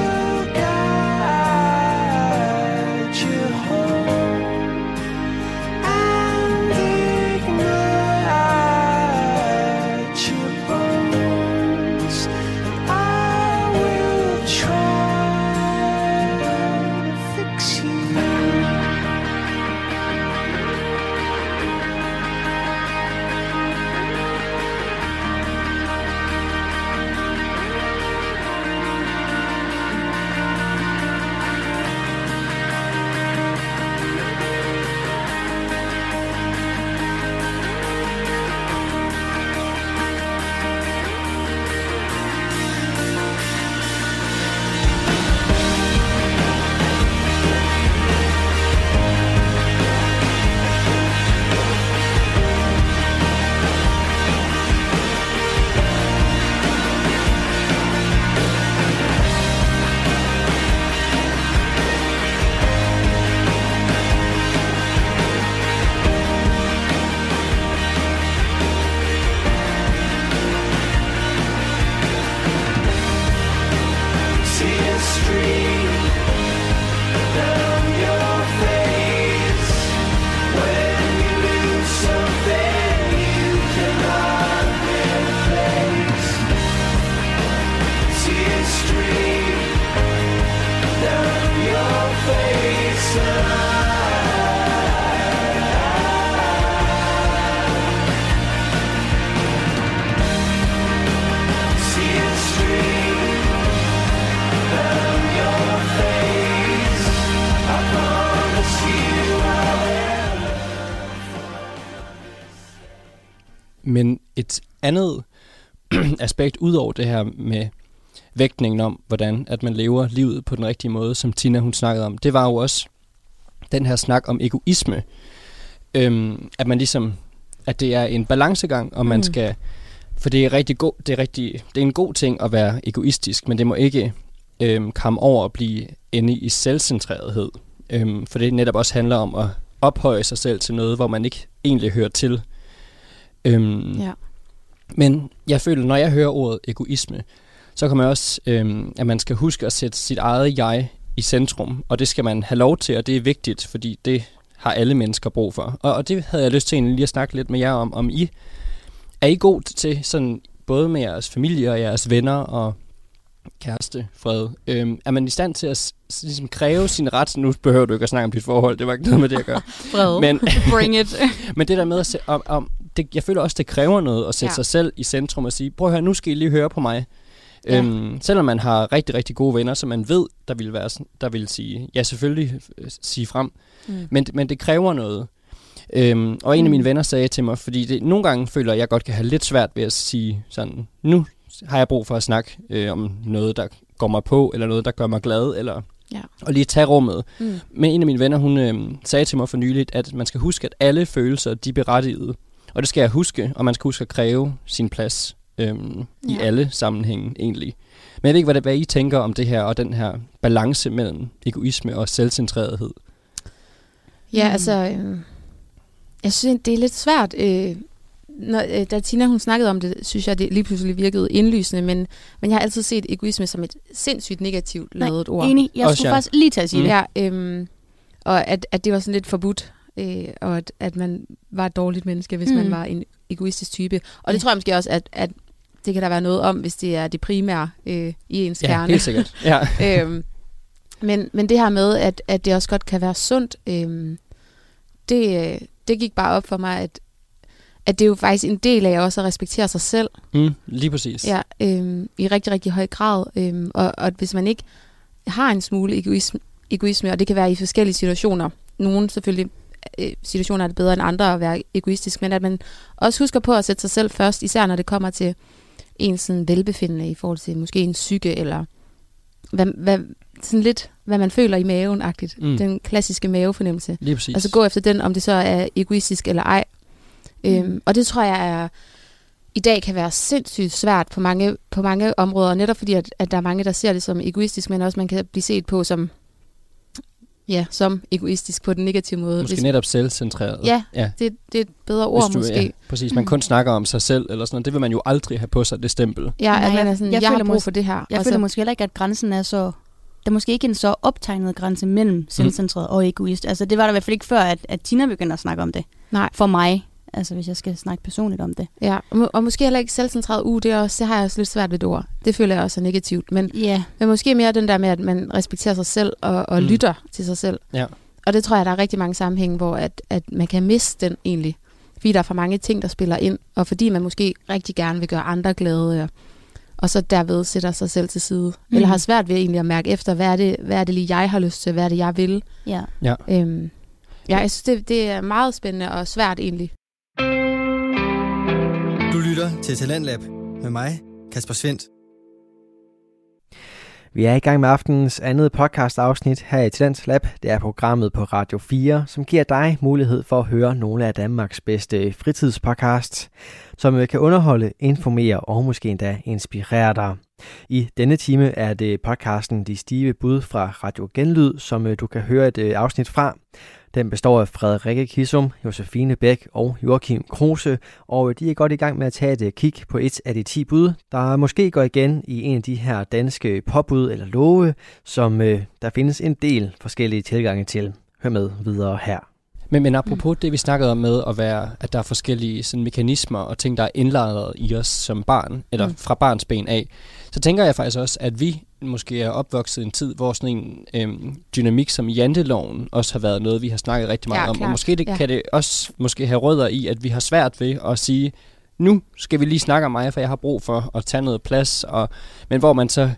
Men et andet aspekt ud over det her med vægtningen om, hvordan at man lever livet på den rigtige måde, som Tina hun snakkede om, det var jo også den her snak om egoisme. Øhm, at man ligesom, at det er en balancegang, og man mm. skal, for det er, rigtig god, det, er rigtig, det er en god ting at være egoistisk, men det må ikke øhm, komme over og blive ende i selvcentrerethed. Øhm, for det netop også handler om at ophøje sig selv til noget, hvor man ikke egentlig hører til. Øhm, ja. Men jeg føler, når jeg hører ordet egoisme, så kommer jeg også, øhm, at man skal huske at sætte sit eget jeg i centrum, og det skal man have lov til, og det er vigtigt, fordi det har alle mennesker brug for. Og, og det havde jeg lyst til egentlig lige at snakke lidt med jer om, om I er I god til sådan både med jeres familie og jeres venner og kæreste, Fred, øhm, er man i stand til at ligesom kræve sin ret? Nu behøver du ikke at snakke om dit forhold, det var ikke noget med det at gøre. Fred, men, bring it. men det der med at se, om, om det, jeg føler også, det kræver noget at sætte ja. sig selv i centrum og sige, prøv at høre, nu skal I lige høre på mig. Ja. Øhm, selvom man har rigtig, rigtig gode venner, som man ved, der vil, være, der vil sige, ja selvfølgelig øh, sige frem, mm. men, men det kræver noget. Øhm, og en af mine mm. venner sagde til mig, fordi det, nogle gange føler jeg godt kan have lidt svært ved at sige sådan, nu har jeg brug for at snakke øh, om noget, der går mig på, eller noget, der gør mig glad, eller ja. og lige tage rummet. Mm. Men en af mine venner, hun øh, sagde til mig for nyligt, at man skal huske, at alle følelser, de er berettigede. Og det skal jeg huske, og man skal huske at kræve sin plads øhm, ja. i alle sammenhænge egentlig. Men jeg ved ikke, hvad, det, hvad I tænker om det her, og den her balance mellem egoisme og selvcentrerethed. Ja, mm. altså, øh, jeg synes, det er lidt svært. Øh, når, øh, da Tina hun snakkede om det, synes jeg, det lige pludselig virkede indlysende, men, men jeg har altid set egoisme som et sindssygt negativt lavet ord. enig. Jeg skulle faktisk lige til at sige mm. det. Ja, øh, og at, at det var sådan lidt forbudt, øh, og at, at man var et dårligt menneske, hvis mm. man var en egoistisk type. Og det tror jeg måske også, at, at det kan der være noget om, hvis det er det primære øh, i ens ja, kerne. helt sikkert. Ja. øhm, men, men det her med, at, at det også godt kan være sundt, øhm, det, øh, det gik bare op for mig, at, at det er jo faktisk en del af også at respektere sig selv. Mm, lige præcis. Ja, øhm, i rigtig, rigtig høj grad. Øhm, og, og hvis man ikke har en smule egoisme, egoisme, og det kan være i forskellige situationer, nogen selvfølgelig situationer er det bedre end andre at være egoistisk, men at man også husker på at sætte sig selv først, især når det kommer til ens sådan velbefindende i forhold til måske en psyke, eller hvad, hvad, sådan lidt, hvad man føler i maven-agtigt. Mm. Den klassiske mavefornemmelse. Lige præcis. Altså gå efter den, om det så er egoistisk eller ej. Mm. Øhm, og det tror jeg er, i dag kan være sindssygt svært på mange, på mange områder, netop fordi, at, at der er mange, der ser det som egoistisk, men også man kan blive set på som Ja, som egoistisk på den negative måde. Måske hvis, netop selvcentreret. Ja, ja. Det, det er et bedre ord du, måske. Ja, præcis, man kun snakker om sig selv, eller sådan noget. det vil man jo aldrig have på sig, det stempel. Ja, Nej, at man er sådan, jeg, jeg, jeg har brug for det her. Jeg føler så, måske heller ikke, at grænsen er så... Der er måske ikke en så optegnet grænse mellem mm. selvcentreret mm. og egoist. Altså, det var der i hvert fald ikke før, at, at Tina begyndte at snakke om det. Nej. For mig. Altså, hvis jeg skal snakke personligt om det. Ja, og, og måske heller ikke selvcentreret u, det, er også, det har jeg også lidt svært ved det ord. Det føler jeg også er negativt. Men, yeah. men måske mere den der med, at man respekterer sig selv og, og mm. lytter til sig selv. Ja. Og det tror jeg, der er rigtig mange sammenhænge, hvor at, at man kan miste den egentlig. Fordi der er for mange ting, der spiller ind, og fordi man måske rigtig gerne vil gøre andre glade, og, og så derved sætter sig selv til side. Mm. Eller har svært ved egentlig at mærke efter, hvad er, det, hvad er det lige, jeg har lyst til, hvad er det, jeg vil. Ja. ja. Øhm, ja, jeg synes, det, det er meget spændende og svært egentlig. Lytter til Talentlab med mig, Kasper Svendt. Vi er i gang med aftenens andet podcast afsnit her i Talents Lab. Det er programmet på Radio 4, som giver dig mulighed for at høre nogle af Danmarks bedste fritidspodcasts, som kan underholde, informere og måske endda inspirere dig. I denne time er det podcasten De Stive Bud fra Radio Genlyd, som øh, du kan høre et øh, afsnit fra. Den består af Frederikke Kissum, Josefine Bæk og Joachim Kruse, og de er godt i gang med at tage et øh, kig på et af de 10 bud, der måske går igen i en af de her danske påbud eller love, som øh, der findes en del forskellige tilgange til. Hør med videre her. Men, men apropos mm. det, vi snakkede om med at være, at der er forskellige sådan, mekanismer og ting, der er indlejret i os som barn, eller mm. fra barns ben af, så tænker jeg faktisk også, at vi måske er opvokset i en tid, hvor sådan en øhm, dynamik som janteloven også har været noget, vi har snakket rigtig meget ja, om. Klart. Og måske det, ja. kan det også måske have rødder i, at vi har svært ved at sige, nu skal vi lige snakke om mig, for jeg har brug for at tage noget plads. Og, men hvor man så,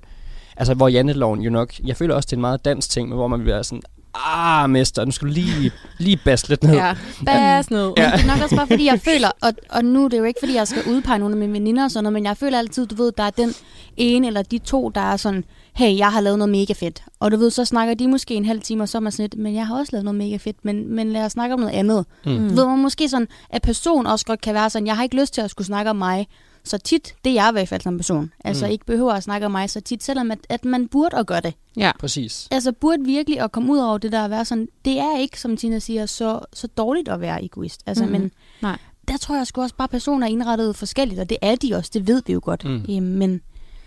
altså hvor janteloven jo nok, jeg føler også, det er en meget dansk ting, men hvor man vil være sådan, ah, mester, nu skal du lige, lige basse lidt ned. Ja, bas ned. Ja. Det er nok også bare, fordi jeg føler, og, og nu er det jo ikke, fordi jeg skal udpege nogle af mine veninder og sådan noget, men jeg føler altid, du ved, der er den ene eller de to, der er sådan, hey, jeg har lavet noget mega fedt. Og du ved, så snakker de måske en halv time, og så er man sådan lidt, men jeg har også lavet noget mega fedt, men, men lad os snakke om noget andet. Mm. Du ved, man måske sådan, at person også godt kan være sådan, jeg har ikke lyst til at skulle snakke om mig, så tit, det er jeg i hvert fald som person. Altså mm. ikke behøver at snakke om mig så tit, selvom at, at man burde at gøre det. Ja. Præcis. Altså burde virkelig at komme ud over det der at være sådan, det er ikke, som Tina siger, så, så dårligt at være egoist. Altså, mm. men Nej. der tror jeg sgu også bare, personer er indrettet forskelligt, og det er de også, det ved vi jo godt. Mm. Øhm, men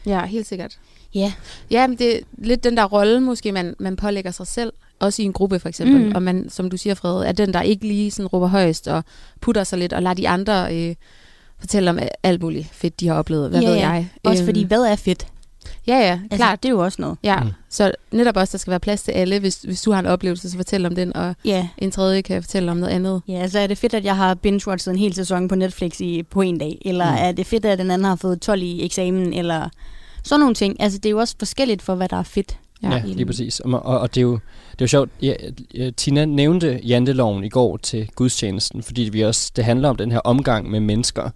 Ja, helt sikkert. ja, Ja, men det er lidt den der rolle, måske man, man pålægger sig selv. Også i en gruppe for eksempel. Mm. Mm. Og man, som du siger, Frede, er den, der ikke lige sådan råber højst og putter sig lidt og lader de andre øh, fortælle om alt muligt fedt, de har oplevet. Hvad ja, ved ja. jeg? Også Øhm, fordi, hvad er fedt? Ja, ja, Altså, klart. det er jo også noget. Ja, Mm. så netop også, der skal være plads til alle. Hvis, hvis du har en oplevelse, så fortæl om den, og Ja. en tredje kan fortælle om noget andet. Ja, så er det fedt, at jeg har binge-watchet en hel sæson på Netflix i, på en dag, eller mm. er det fedt, at den anden har fået 12 i eksamen, eller sådan nogle ting. Altså, det er jo også forskelligt for, hvad der er fedt. Ja, ja lige præcis. Og, og, og det, er jo, det er jo sjovt. Ja, Tina nævnte janteloven i går til gudstjenesten, fordi vi også, det handler om den her omgang med mennesker,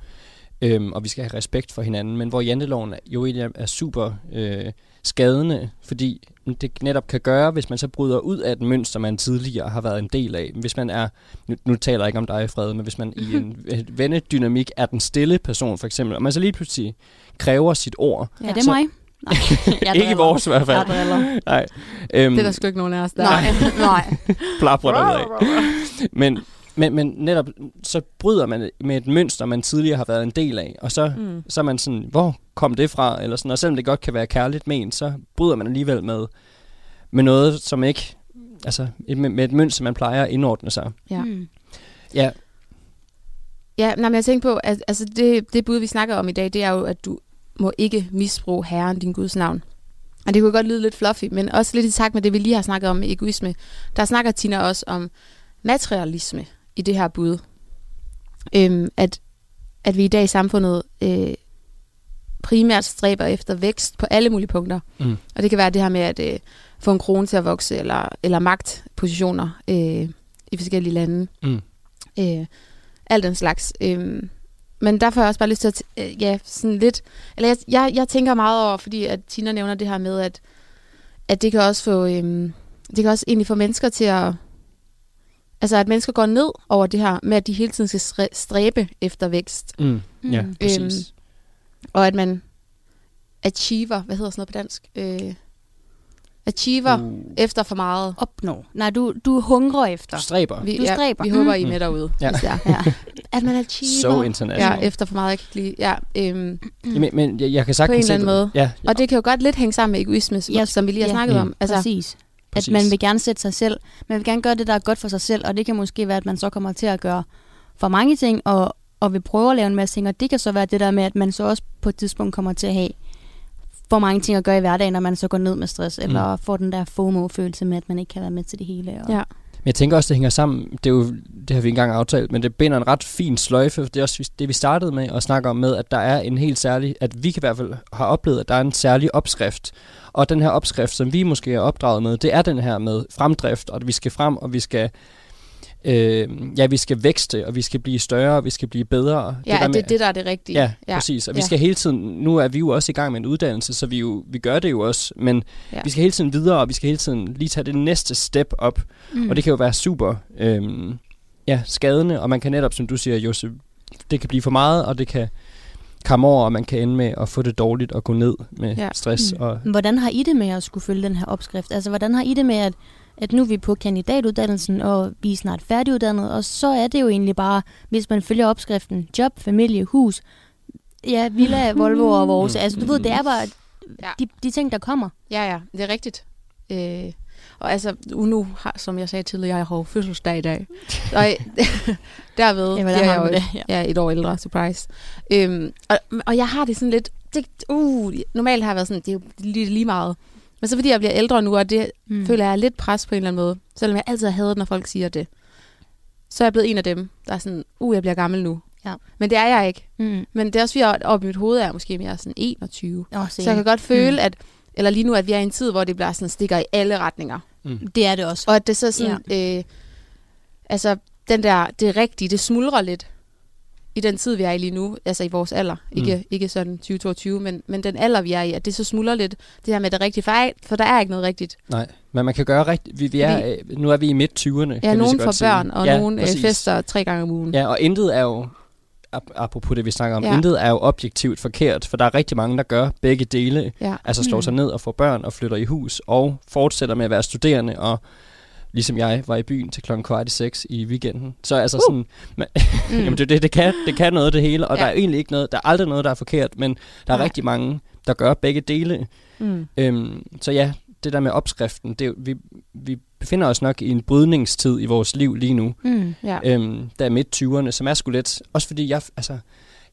øhm, og vi skal have respekt for hinanden, men hvor janteloven jo egentlig er, er super øh, skadende, fordi det netop kan gøre, hvis man så bryder ud af et mønster, man tidligere har været en del af. Hvis man er, nu, nu taler jeg ikke om dig, Fred, men hvis man i en vennedynamik er den stille person, for eksempel, og man så lige pludselig kræver sit ord. Ja. Er det Så- mig? Nej, jeg Ikke i vores i hvert fald. Jeg. Nej. Øhm, Det er der sgu ikke nogen af os, der Nej, nej. plapper derudad. Men, men, men netop, så bryder man med et mønster, man tidligere har været en del af, og så, mm. så er man sådan, hvor kom det fra? Eller sådan, og selvom det godt kan være kærligt ment, så bryder man alligevel med, med noget, som ikke, altså med, med et mønster, man plejer at indordne sig. Ja. Mm. Ja, Ja, nej, men jeg tænker på, at altså det, det bud, vi snakker om i dag, det er jo, at du må ikke misbruge Herren, din Guds navn. Og det kunne godt lyde lidt fluffy, men også lidt i takt med det, vi lige har snakket om med egoisme. Der snakker Tina også om materialisme i det her bud. Øhm, at, at vi i dag i samfundet øh, primært stræber efter vækst på alle mulige punkter. Mm. Og det kan være det her med at øh, få en krone til at vokse, eller, eller magtpositioner øh, i forskellige lande. Mm. Øh, alt den slags. Øhm, men der får jeg også bare lyst til at, øh, ja, sådan lidt, eller jeg, jeg, jeg tænker meget over, fordi at Tina nævner det her med, at, at det kan også få, øhm, det kan også egentlig få mennesker til at, altså at mennesker går ned over det her med, at de hele tiden skal stræbe efter vækst, mm. ja, Mm. præcis. Øhm, og at man achiever, hvad hedder sådan noget på dansk? Øh, achiever Uh. efter for meget. Opnå. Nej, du, du hungrer efter. Du stræber. Vi, Du stræber. Ja, vi håber, Mm. I er med derude. Ja. Ja. Ja. At man achiever. So international. Ja, efter for meget. Jeg kan ikke lide. Ja, øhm, Men, men jeg, jeg kan sagtens På en eller anden måde. Ja, Og det kan jo godt lidt hænge sammen med egoisme, som, Ja, som vi lige har ja. snakket Mm. om. Altså, Præcis. præcis. At man vil gerne sætte sig selv, man vil gerne gøre det, der er godt for sig selv, og det kan måske være, at man så kommer til at gøre for mange ting, og, og vil prøve at lave en masse ting, og det kan så være det der med, at man så også på et tidspunkt kommer til at have for mange ting at gøre i hverdagen, når man så går ned med stress, mm. eller får den der FOMO-følelse med, at man ikke kan være med til det hele. Og, Ja. Men jeg tænker også, det hænger sammen, det, er jo, det har vi ikke engang aftalt, men det binder en ret fin sløjfe, for det er også det, vi startede med at snakke om med, at der er en helt særlig, at vi kan i hvert fald har oplevet, at der er en særlig opskrift. Og den her opskrift, som vi måske er opdraget med, det er den her med fremdrift, og at vi skal frem, og vi skal, øh, ja, vi skal vækste, og vi skal blive større, og vi skal blive bedre. ja der at med- det er det, der er det rigtige. Ja, ja, præcis. Og vi Ja. skal hele tiden, nu er vi jo også i gang med en uddannelse, så vi, jo, vi gør det jo også, men Ja. vi skal hele tiden videre, og vi skal hele tiden lige tage det næste step op. Mm. Og det kan jo være super øhm, ja, skadende, og man kan netop, som du siger, Josef, det kan blive for meget, og det kan komme over, og man kan ende med at få det dårligt og gå ned med Ja. stress. Mm. Og, Hvordan har I det med at skulle følge den her opskrift? Altså, hvordan har I det med, at, at nu er vi på kandidatuddannelsen, og vi er snart færdiguddannet, og så er det jo egentlig bare, hvis man følger opskriften, job, familie, hus, ja, villa, Volvo og vores. Altså, du ved, det er bare Ja. de, de ting, der kommer. Ja, ja, det er rigtigt. Øh, og altså, nu har, som jeg sagde tidligere, jeg har fødselsdag i dag. Og derved Ja, ja, hvordan bliver har jeg jo det? Ja. et år ældre, surprise. Øhm, og, og jeg har det sådan lidt, det, uh, normalt har jeg været sådan, det er jo lige, lige meget. Men så fordi jeg bliver ældre nu, og det Mm. mm. føler jeg er lidt pres på en eller anden måde, selvom jeg altid har hadet, når folk siger det, så er jeg blevet en af dem, der er sådan, uh, jeg bliver gammel nu. Ja. Men det er jeg ikke. Mm. Men det er også, fordi jeg oppe i mit hoved er måske mere sådan 21. Oh, Så jeg kan godt føle, mm. at, eller lige nu, at vi er i en tid, hvor det bliver sådan stikker i alle retninger. Mm. Det er det også. Og at det så sådan, ja. øh, altså den der, det rigtige, det smuldrer lidt i den tid, vi er i lige nu, altså i vores alder, mm. ikke, ikke sådan 2022, men, men den alder, vi er i, at det så smuldrer lidt, det her med det rigtige, for, for der er ikke noget rigtigt. Nej, men man kan gøre rigtigt, vi, vi er, vi, nu er vi i midt-20'erne. Ja, nogen for børn, og ja, nogen øh, præcis. fester tre gange om ugen. Ja, og intet er jo, apropos det, vi snakker om, ja. intet er jo objektivt forkert, for der er rigtig mange, der gør begge dele. Ja. Altså slår mm. sig ned og får børn og flytter i hus, og fortsætter med at være studerende, og ligesom jeg var i byen til klokken kvart i seks i weekenden. Så altså uh. sådan, man, mm. jamen det, det, det, kan, det kan noget det hele, og ja. der er egentlig ikke noget, der er aldrig noget, der er forkert, men der er ja. rigtig mange, der gør begge dele. Mm. Øhm, så ja, det der med opskriften, det, vi, vi befinder os nok i en brydningstid i vores liv lige nu. Mm, ja. øhm, der er midt 20'erne, som er sgu lidt, også fordi jeg, altså,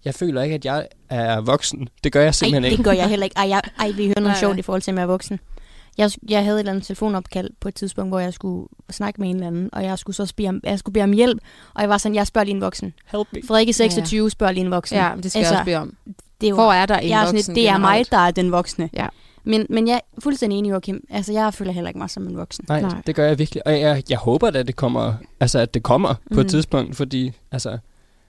jeg føler ikke, at jeg er voksen. Det gør jeg simpelthen ej, ikke. det gør jeg heller ikke. Ej, jeg, ej vi hører noget sjovt i forhold til, at jeg er voksen. Jeg, jeg havde et eller andet telefonopkald på et tidspunkt, hvor jeg skulle snakke med en eller anden, og jeg skulle så bede om, jeg skulle bede om hjælp, og jeg var sådan, jeg spørger lige en voksen. Help me. Frederikke 26 ja, ja. spørger lige en voksen. Ja, det skal altså, jeg også bede om. Det er hvor er der en jeg er voksen? Sådan, det er mig, der er den voksne. Ja. Men, men jeg er fuldstændig enig, Joachim. Altså, jeg føler heller ikke mig som en voksen. Nej, Nej. det gør jeg virkelig. Og jeg, jeg håber at det kommer, altså, at det kommer mm. på et mm. tidspunkt, fordi altså,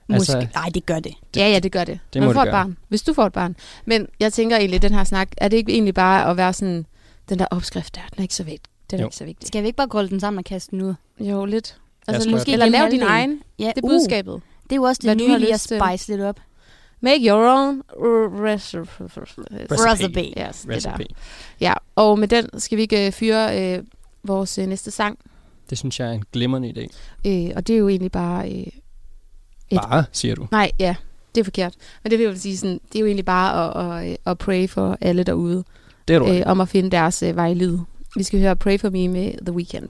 Måske. Altså, Nej, det gør det. Ja, ja, det gør det. det må får det et barn. Hvis du får et barn. Men jeg tænker egentlig, den her snak, er det ikke egentlig bare at være sådan, den der opskrift der, den er ikke så vigtig. Den er jo. ikke så vigtig. Skal vi ikke bare krølle den sammen og kaste den ud? Jo, lidt. Altså, måske, eller lave din egen. Ja, det er budskabet. Uh, det er jo også det nye lige at spice lidt op. Make your own recipe. Recipe. Yes, recipe. Det Ja, og med den skal vi ikke uh, fyre uh, vores uh, næste sang. Det synes jeg er en glimrende idé. Uh, og det er jo egentlig bare... Uh, et, bare, siger du? Nej, ja, det er forkert. Men det vil jeg sige sådan, det er jo egentlig bare at, at, at pray for alle derude. Det er du uh, Om at finde deres uh, vej i livet. Vi skal høre Pray For Me med The Weeknd.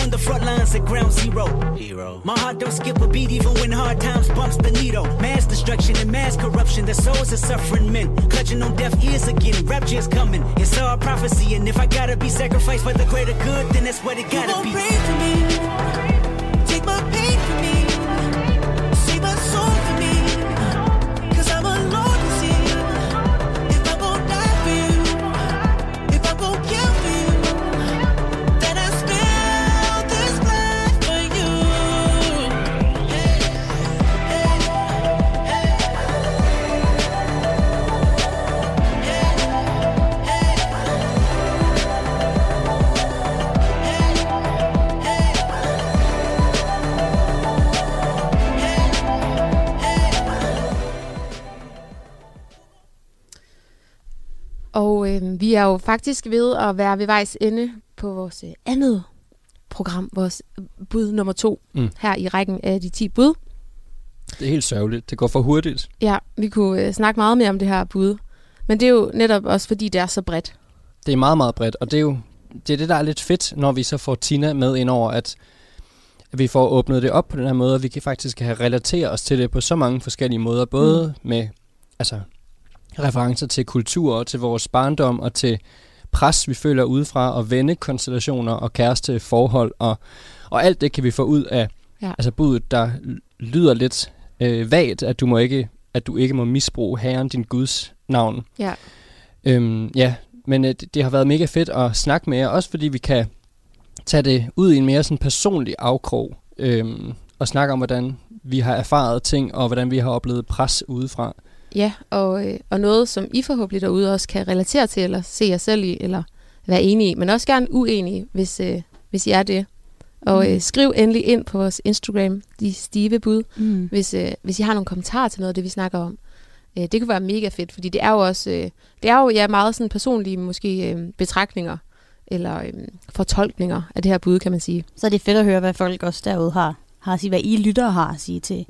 the front lines at ground zero? Hero. My heart don't skip a beat even when hard times bumps the needle. Mass destruction and mass corruption. The souls of suffering men. Clutching on deaf ears again. Rapture's coming. It's all prophecy. And if I gotta be sacrificed for the greater good, then that's what it gotta you be. Pray for me. Vi er jo faktisk ved at være ved vejs ende på vores øh, andet program, vores bud nummer to, mm. her i rækken af de 10 bud. Det er helt sørgeligt. Det går for hurtigt. Ja, vi kunne øh, snakke meget mere om det her bud. Men det er jo netop også, fordi det er så bredt. Det er meget, meget bredt, og det er jo det, er det der er lidt fedt, når vi så får Tina med ind over, at, at vi får åbnet det op på den her måde, og vi kan faktisk have relatere os til det på så mange forskellige måder, både mm. med altså referencer til kultur og til vores barndom og til pres, vi føler udefra, og vennekonstellationer og kæresteforhold, og, og alt det kan vi få ud af ja. altså budet, der lyder lidt øh, vagt, at du må ikke at du ikke må misbruge Herren, din Guds navn. Ja. Øhm, ja, men øh, det, det har været mega fedt at snakke med jer, også fordi vi kan tage det ud i en mere sådan personlig afkrog, øhm, og snakke om, hvordan vi har erfaret ting, og hvordan vi har oplevet pres udefra. Ja, og, øh, og noget, som I forhåbentlig derude også kan relatere til, eller se jer selv i, eller være enige i, men også gerne uenige, hvis, øh, hvis I er det. Og mm. øh, skriv endelig ind på vores Instagram, de stive bud, mm. hvis, øh, hvis I har nogle kommentarer til noget af det, vi snakker om. Øh, det kunne være mega fedt, fordi det er jo også øh, det er jo ja, meget sådan personlige måske øh, betragtninger eller øh, fortolkninger af det her bud, kan man sige. Så er det fedt at høre, hvad folk også derude har, har at sige, hvad I lyttere har at sige til,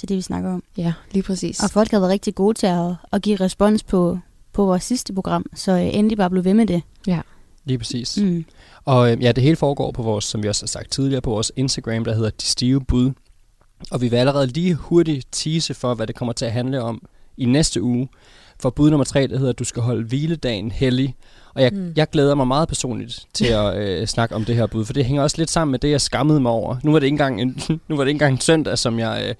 til det, vi snakker om. Ja, lige præcis. Og folk har været rigtig gode til at, at give respons på, på vores sidste program, så øh, endelig bare blive ved med det. Ja. Lige præcis. Mm. Og øh, ja, det hele foregår på vores, som vi også har sagt tidligere, på vores Instagram, der hedder De Stive Bud. Og vi vil allerede lige hurtigt tease for, hvad det kommer til at handle om i næste uge. For bud nummer tre, det hedder, at du skal holde hviledagen hellig. Og jeg, mm. jeg glæder mig meget personligt til at øh, snakke om det her bud, for det hænger også lidt sammen med det, jeg skammede mig over. Nu var det ikke engang en, nu var det ikke engang en søndag, som jeg... Øh,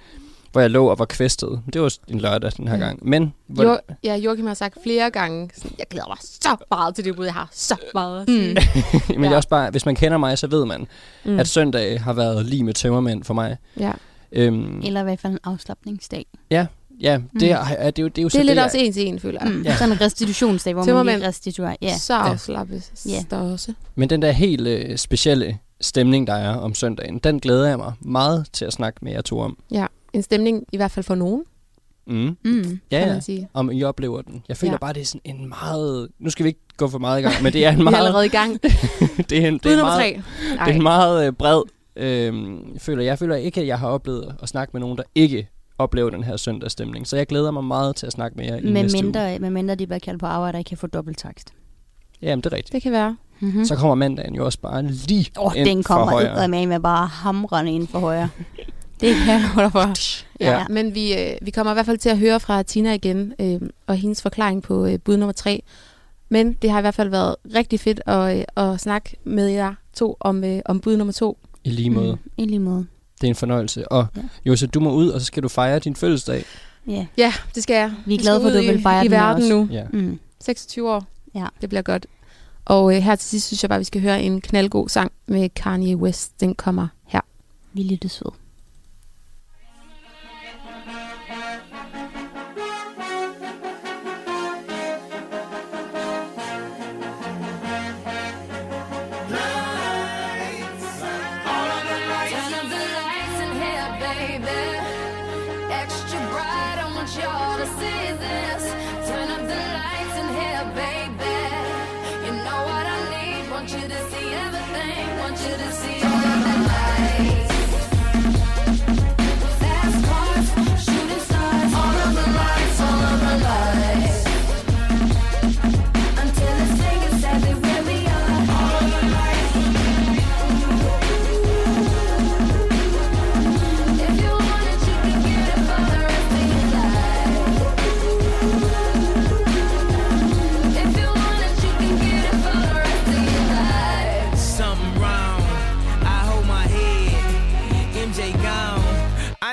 hvor jeg lå og var kvæstet. Det var en lørdag den her mm. gang. Men, hvor... Jo, ja, Joachim har sagt flere gange, sådan, jeg glæder mig så meget til det bud, jeg har så meget at sige. Mm. Men ja. det er også bare, hvis man kender mig, så ved man, mm. at søndag har været lige med tømmermænd for mig. Ja. Øhm, Eller i hvert fald en afslappningsdag. Ja, ja det, mm. er, det, er, det er jo, det er jo det er lidt det, også en til en, føler jeg. Mm. Ja. Sådan en restitutionsdag, hvor Tømmermænd. man lige restituerer. Ja. Så afslappes ja. der også. Men den der helt øh, specielle stemning, der er om søndagen, den glæder jeg mig meget til at snakke med jer to om. Ja en stemning, i hvert fald for nogen. Mm. Mm, ja, ja. Sige. Om I oplever den. Jeg føler ja. bare, det er sådan en meget... Nu skal vi ikke gå for meget i gang, men det er en meget... vi er allerede i gang. det er en, det er meget, det er en meget øh, bred... Øh, føler. Jeg føler ikke, at jeg har oplevet at snakke med nogen, der ikke oplever den her søndagsstemning. Så jeg glæder mig meget til at snakke med jer i med næste mindre, uge. Med mindre de bare kalder på arbejde, og kan få dobbelttakst. Jamen, det er rigtigt. Det kan være. Mm-hmm. Så kommer mandagen jo også bare lige oh, ind den kommer med med bare hamrende ind for højre. Det kan jeg for. Ja. ja. Men vi, øh, vi kommer i hvert fald til at høre fra Tina igen, øh, og hendes forklaring på øh, bud nummer tre. Men det har i hvert fald været rigtig fedt at, øh, at snakke med jer to om, øh, om bud nummer to. I lige måde. Mm, I lige måde. Det er en fornøjelse. Og ja. Jose, du må ud, og så skal du fejre din fødselsdag. Ja, ja det skal jeg. Vi er glade for, at du vil fejre i, den i verden også. nu. Ja. Mm. 26 år. Ja. Det bliver godt. Og øh, her til sidst synes jeg bare, at vi skal høre en knaldgod sang med Kanye West. Den kommer her. Vi lyttes ved.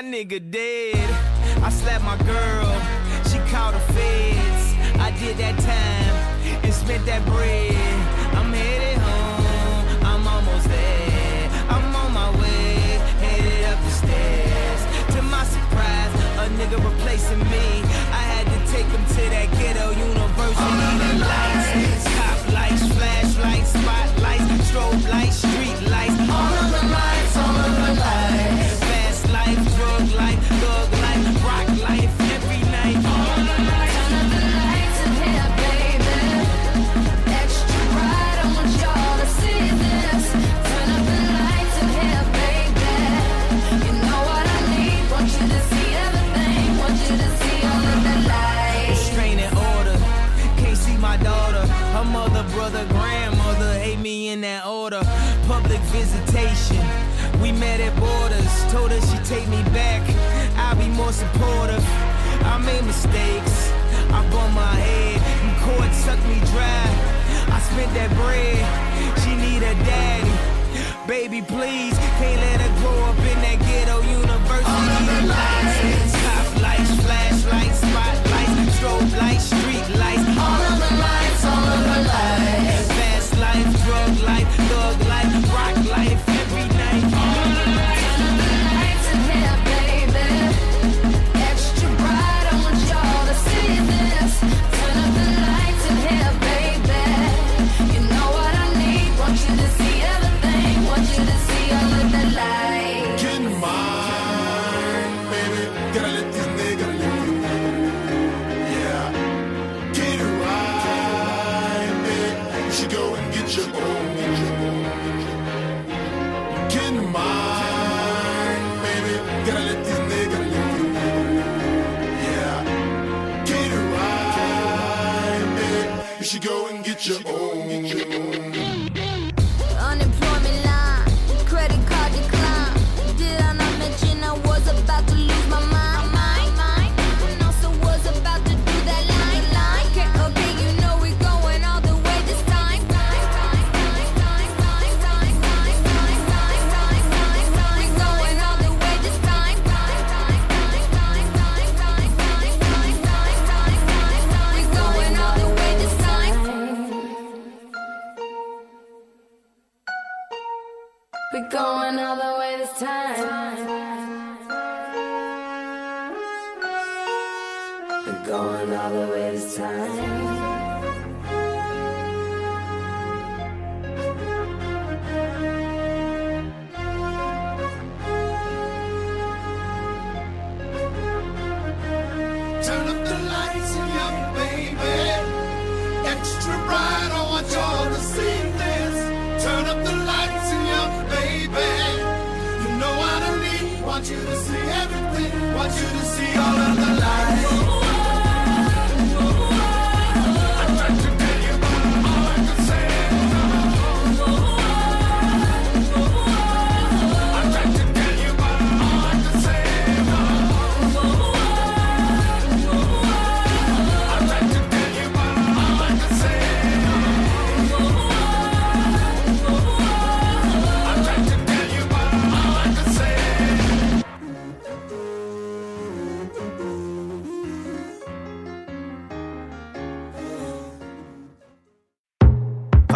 Nigga dead. I slapped my girl, she called the feds. I did that time and spent that bread. I'm headed home, I'm almost there. I'm on my way, headed up the stairs. To my surprise, a nigga replacing me. I had to take him to that ghetto university. The lights, top lights, visitation, we met at borders. Told her she'd take me back, I'll be more supportive. I made mistakes. I bumped my head. And court sucked me dry. I spent that bread. She need a daddy. Baby, please, can't let her grow up in that ghetto university. All Lights, top lights, flashlights,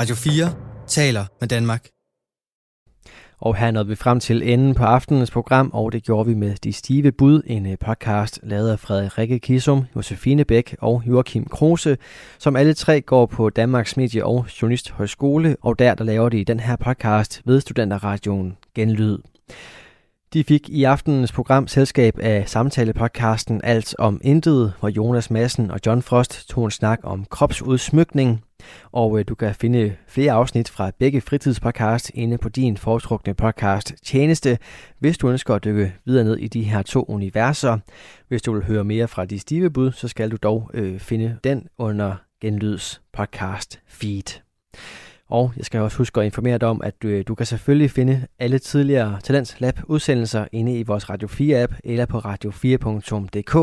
Radio 4 taler med Danmark. Og her nåede vi frem til enden på aftenens program, og det gjorde vi med De Stive Bud, en øh, podcast lavet af Frederikke Kisum, Josefine Bæk og Joachim Kruse, som alle tre går på Danmarks Medie- og Journalisthøjskole, og der, der laver de den her podcast ved Studenterradioen Genlyd. De fik i aftenens program selskab af samtalepodcasten Alt om Intet, hvor Jonas Madsen og John Frost tog en snak om kropsudsmykning. Og øh, du kan finde flere afsnit fra begge fritidspodcast inde på din foretrukne podcast Tjeneste, hvis du ønsker at dykke videre ned i de her to universer. Hvis du vil høre mere fra de stive bud, så skal du dog øh, finde den under Genlyds podcast feed. Og jeg skal også huske at informere dig om, at du, du kan selvfølgelig finde alle tidligere Talents Lab udsendelser inde i vores Radio 4 app eller på radio4.dk.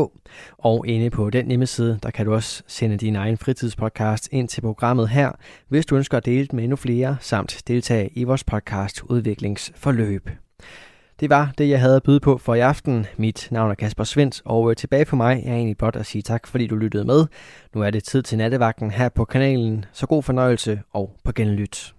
Og inde på den hjemmeside, der kan du også sende din egen fritidspodcast ind til programmet her, hvis du ønsker at dele det med endnu flere, samt deltage i vores podcast udviklingsforløb. Det var det, jeg havde at byde på for i aften. Mit navn er Kasper Svendt, og øh, tilbage på mig er egentlig blot at sige tak, fordi du lyttede med. Nu er det tid til nattevagten her på kanalen, så god fornøjelse og på genlyt.